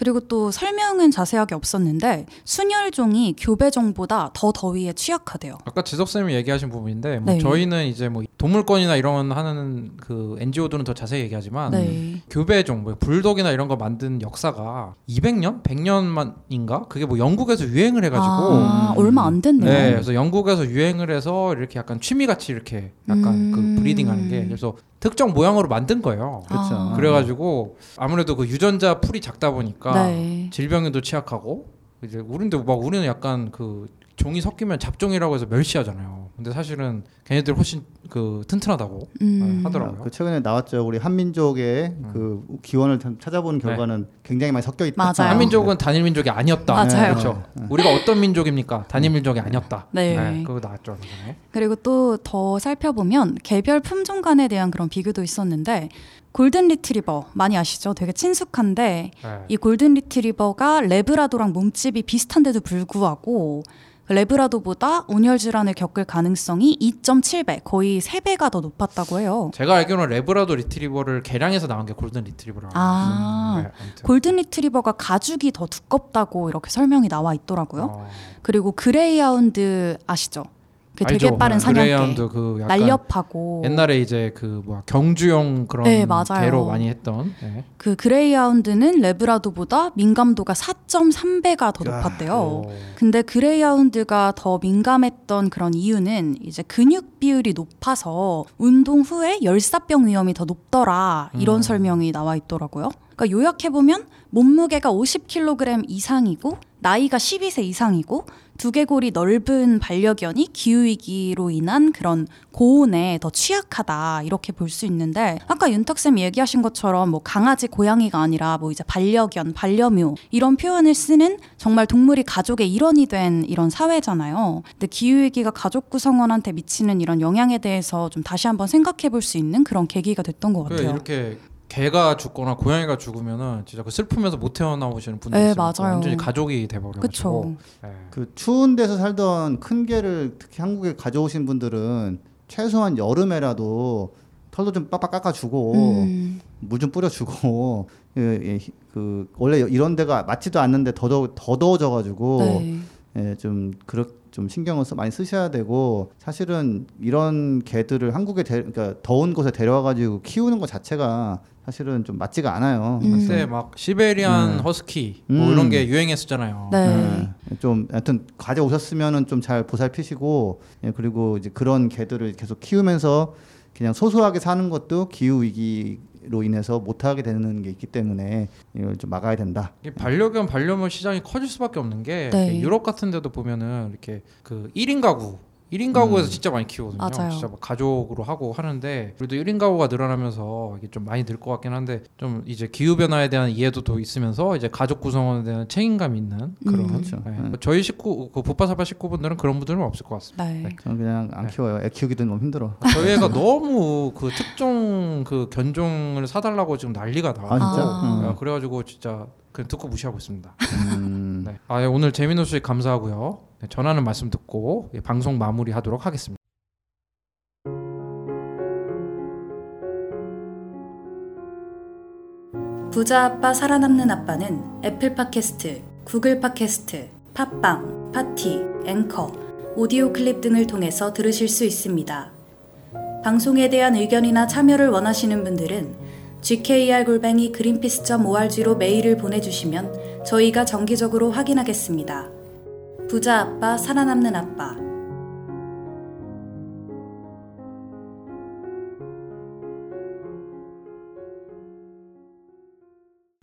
어. 그리고 또 설명은 자세하게 없었는데 순혈종이 교배종보다 더 더위에 취약하대요. 아까 지석 쌤이 얘기하신 부분인데 뭐 네. 저희는 이제 뭐 동물권이나 이런 하는 그 NGO들은 더 자세히 얘기하지만 네. 교배종, 뭐 불독이나 이런 거 만든 역사가 200년, 100년만인가? 그게 뭐 영국에서 유행을 해가지고 아, 얼마 안 됐네요. 네, 그래서 영국에서 유행을 해서 이렇게 약간 취미 같이 이렇게 약간 음. 그 브리딩하는 게 그래서 특정 모양으로 만든 거예요. 그렇죠. 아. 그래가지고 아무래도 그 유전자 풀이 작다 보니까 네. 질병에도 취약하고 이제 우리인데 막 우리는 약간 그 종이 섞이면 잡종이라고 해서 멸시하잖아요. 근데 사실은 걔네들 훨씬 그 튼튼하다고 음. 하더라고요. 그 최근에 나왔죠. 우리 한민족의 그 기원을 참 찾아보는 결과는 굉장히 많이 섞여 있다. 맞아요. 한민족은 단일 민족이 아니었다. 맞아요. 그렇죠. 우리가 어떤 민족입니까? 단일 민족이 아니었다. 네. 그거 나왔죠. 전에. 그리고 또 더 살펴보면 개별 품종 간에 대한 그런 비교도 있었는데 골든 리트리버 많이 아시죠? 되게 친숙한데 네. 이 골든 리트리버가 래브라도랑 몸집이 비슷한데도 불구하고 그 래브라도보다 온열 질환을 겪을 가능성이 2.7배, 거의 3배가 더 높았다고 해요. 제가 알기로는 래브라도 리트리버를 개량해서 나온 게 골든 리트리버라고. 아. 네. 골든 리트리버가 가죽이 더 두껍다고 이렇게 설명이 나와 있더라고요. 어. 그리고 그레이하운드 아시죠? 그 되게 알죠? 빠른 네, 사냥개. 그 날렵하고 옛날에 이제 그 뭐야 경주용 그런 네, 맞아요. 개로 많이 했던. 네. 그 그레이하운드는 래브라도보다 민감도가 4.3배가 더 야, 높았대요. 오. 근데 그레이하운드가 더 민감했던 그런 이유는 이제 근육 비율이 높아서 운동 후에 열사병 위험이 더 높더라 이런 음. 설명이 나와 있더라고요. 그러니까 요약해 보면 몸무게가 50kg 이상이고 나이가 12세 이상이고 두개골이 넓은 반려견이 기후 위기로 인한 그런 고온에 더 취약하다 이렇게 볼 수 있는데 아까 윤탁 쌤이 얘기하신 것처럼 뭐 강아지 고양이가 아니라 뭐 이제 반려견 반려묘 이런 표현을 쓰는 정말 동물이 가족의 일원이 된 이런 사회잖아요. 근데 기후 위기가 가족 구성원한테 미치는 이런 영향에 대해서 좀 다시 한번 생각해 볼 수 있는 그런 계기가 됐던 것그 같아요. 이렇게 개가 죽거나 고양이가 죽으면은 진짜 그 슬픔에서 못 태어나오시는 분들이 네, 있어요. 맞아요. 완전히 가족이 돼버려가지고. 그쵸. 네. 그 추운 데서 살던 큰 개를 특히 한국에 가져오신 분들은 최소한 여름에라도 털도 좀 빡빡 깎아주고 음, 물좀 뿌려주고 그, <laughs> 예, 히- 그 원래 이런 데가 맞지도 않는데 더, 더, 더 더워져가지고 네. 예, 좀 그렇 좀 신경을 써, 많이 쓰셔야 되고 사실은 이런 개들을 한국에 데, 그러니까 더운 곳에 데려와 가지고 키우는 것 자체가 사실은 좀 맞지가 않아요. 음. 그때 막 시베리안 네. 허스키 뭐 음. 이런 게 유행했었잖아요. 네. 예, 좀 하여튼 가져 오셨으면은 좀 잘 보살피시고 예, 그리고 이제 그런 개들을 계속 키우면서 그냥 소소하게 사는 것도 기후 위기 로 인해서 못하게 되는 게 있기 때문에 이걸 좀 막아야 된다. 이게 반려견 반려묘 시장이 커질 수밖에 없는 게 네. 유럽 같은 데도 보면은 이렇게 그 1인 가구 1인 가구에서 음. 진짜 많이 키우거든요. 맞아요. 진짜 막 가족으로 하고 하는데 그래도 1인 가구가 늘어나면서 이게 좀 많이 늘 것 같긴 한데 좀 이제 기후 변화에 대한 이해도 더 있으면서 이제 가족 구성원에 대한 책임감 있는 그런 음. 그렇죠. 네. 네. 뭐 저희 식구 그 부파사파 식구분들은 그런 분들은 없을 것 같습니다. 네. 저는 그냥 안 네. 키워요. 애 키우기도 너무 힘들어. 저희 애가 너무 그 특종 그 견종을 사달라고 지금 난리가 나. 아 진짜? 아. 어, 그래가지고 진짜 그냥 듣고 무시하고 있습니다. 음. 네. 아, 예, 오늘 재민호 소식 감사하고요. 네, 전하는 말씀 듣고 예, 방송 마무리하도록 하겠습니다. 부자 아빠 살아남는 아빠는 애플 팟캐스트, 구글 팟캐스트, 팟빵, 파티, 앵커, 오디오 클립 등을 통해서 들으실 수 있습니다. 방송에 대한 의견이나 참여를 원하시는 분들은 gkr골뱅이 greenpeace.org로 메일을 보내주시면 저희가 정기적으로 확인하겠습니다. 부자 아빠 살아남는 아빠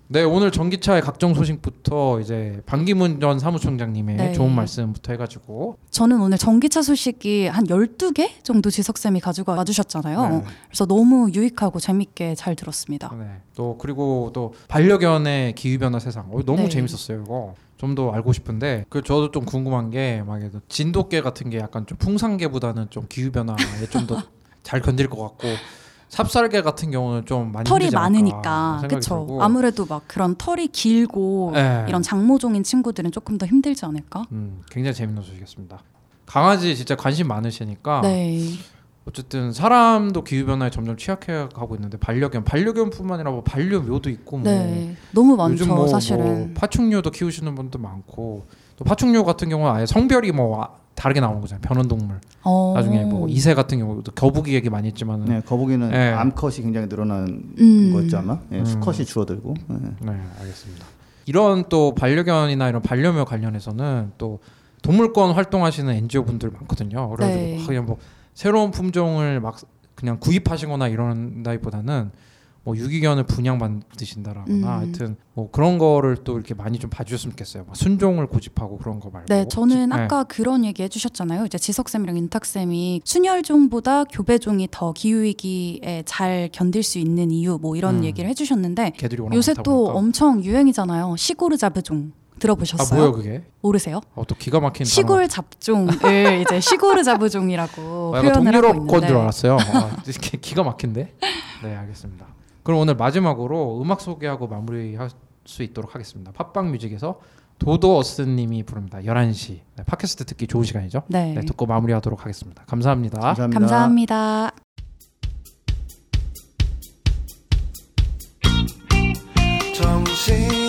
네 오늘 전기차의 각종 소식부터 이제 반기문 전 사무총장님의 네. 좋은 말씀부터 해가지고 저는 오늘 전기차 소식이 한 12개 정도 지석쌤이 가지고 와주셨잖아요. 네. 그래서 너무 유익하고 재밌게 잘 들었습니다. 네. 또 그리고 또 반려견의 기후 변화 세상 어, 너무 네. 재밌었어요 이거 좀 더 알고 싶은데 그 저도 좀 궁금한 게 막에 진돗개 같은 게 약간 좀 풍산개보다는 좀 기후 변화에 좀 더 <laughs> 잘 견딜 것 같고 삽살개 같은 경우는 좀 많이 털이 많으니까. 들고. 아무래도 막 그런 털이 길고 네. 이런 장모종인 친구들은 조금 더 힘들지 않을까? 음, 굉장히 재밌는 소식이었습니다. 강아지 진짜 관심 많으시니까 네. 어쨌든 사람도 기후 변화에 점점 취약해 가고 있는데 반려견 반려견뿐만 아니라 뭐 반려묘도 있고 뭐 네. 너무 많죠, 요즘 뭐, 사실은. 뭐 파충류도 키우시는 분도 많고 또 파충류 같은 경우는 아예 성별이 뭐 아- 다르게 나오는 거잖아요 변온동물 어. 나중에 뭐 이새 같은 경우도 거북이 얘기 많이 했지만 네, 거북이는 네. 암컷이 굉장히 늘어나는 음. 거였죠 아마. 예, 음. 수컷이 줄어들고. 예. 네 알겠습니다 이런 또 반려견이나 이런 반려묘 관련해서는 또 동물권 활동하시는 NGO 분들 많거든요 그래가지고 네. 막 그냥 뭐 새로운 품종을 막 그냥 구입하시거나 이런다기보다는 뭐 유기견을 분양 받으신다라거나 음. 하여튼 뭐 그런 거를 또 이렇게 많이 좀 봐주셨으면 좋겠어요. 막 순종을 고집하고 그런 거 말고. 네, 저는 네. 아까 그런 얘기 해주셨잖아요. 이제 지석쌤이랑 인탁쌤이 순혈종보다 교배종이 더 기후위기에 잘 견딜 수 있는 이유 뭐 이런 음. 얘기를 해주셨는데 요새 또 보니까. 엄청 유행이잖아요. 시골 자브종 아 들어보셨어요? 뭐야 그게? 모르세요? 어, 또 기가 막힌 시골 잡종을 <laughs> 이제 시골 자브종이라고 단어. 아, 표현을 하고 동유럽 건줄 있는데 알았어요. 아, 기가 막힌데. 네 알겠습니다. 그럼 오늘 마지막으로 음악 소개하고 마무리할 수 있도록 하겠습니다. 팟빵 뮤직에서 도도 어스 님이 부릅니다. 11시. 네, 팟캐스트 듣기 좋은 시간이죠. 네. 네, 듣고 마무리하도록 하겠습니다. 감사합니다. 감사합니다. 감사합니다. 정신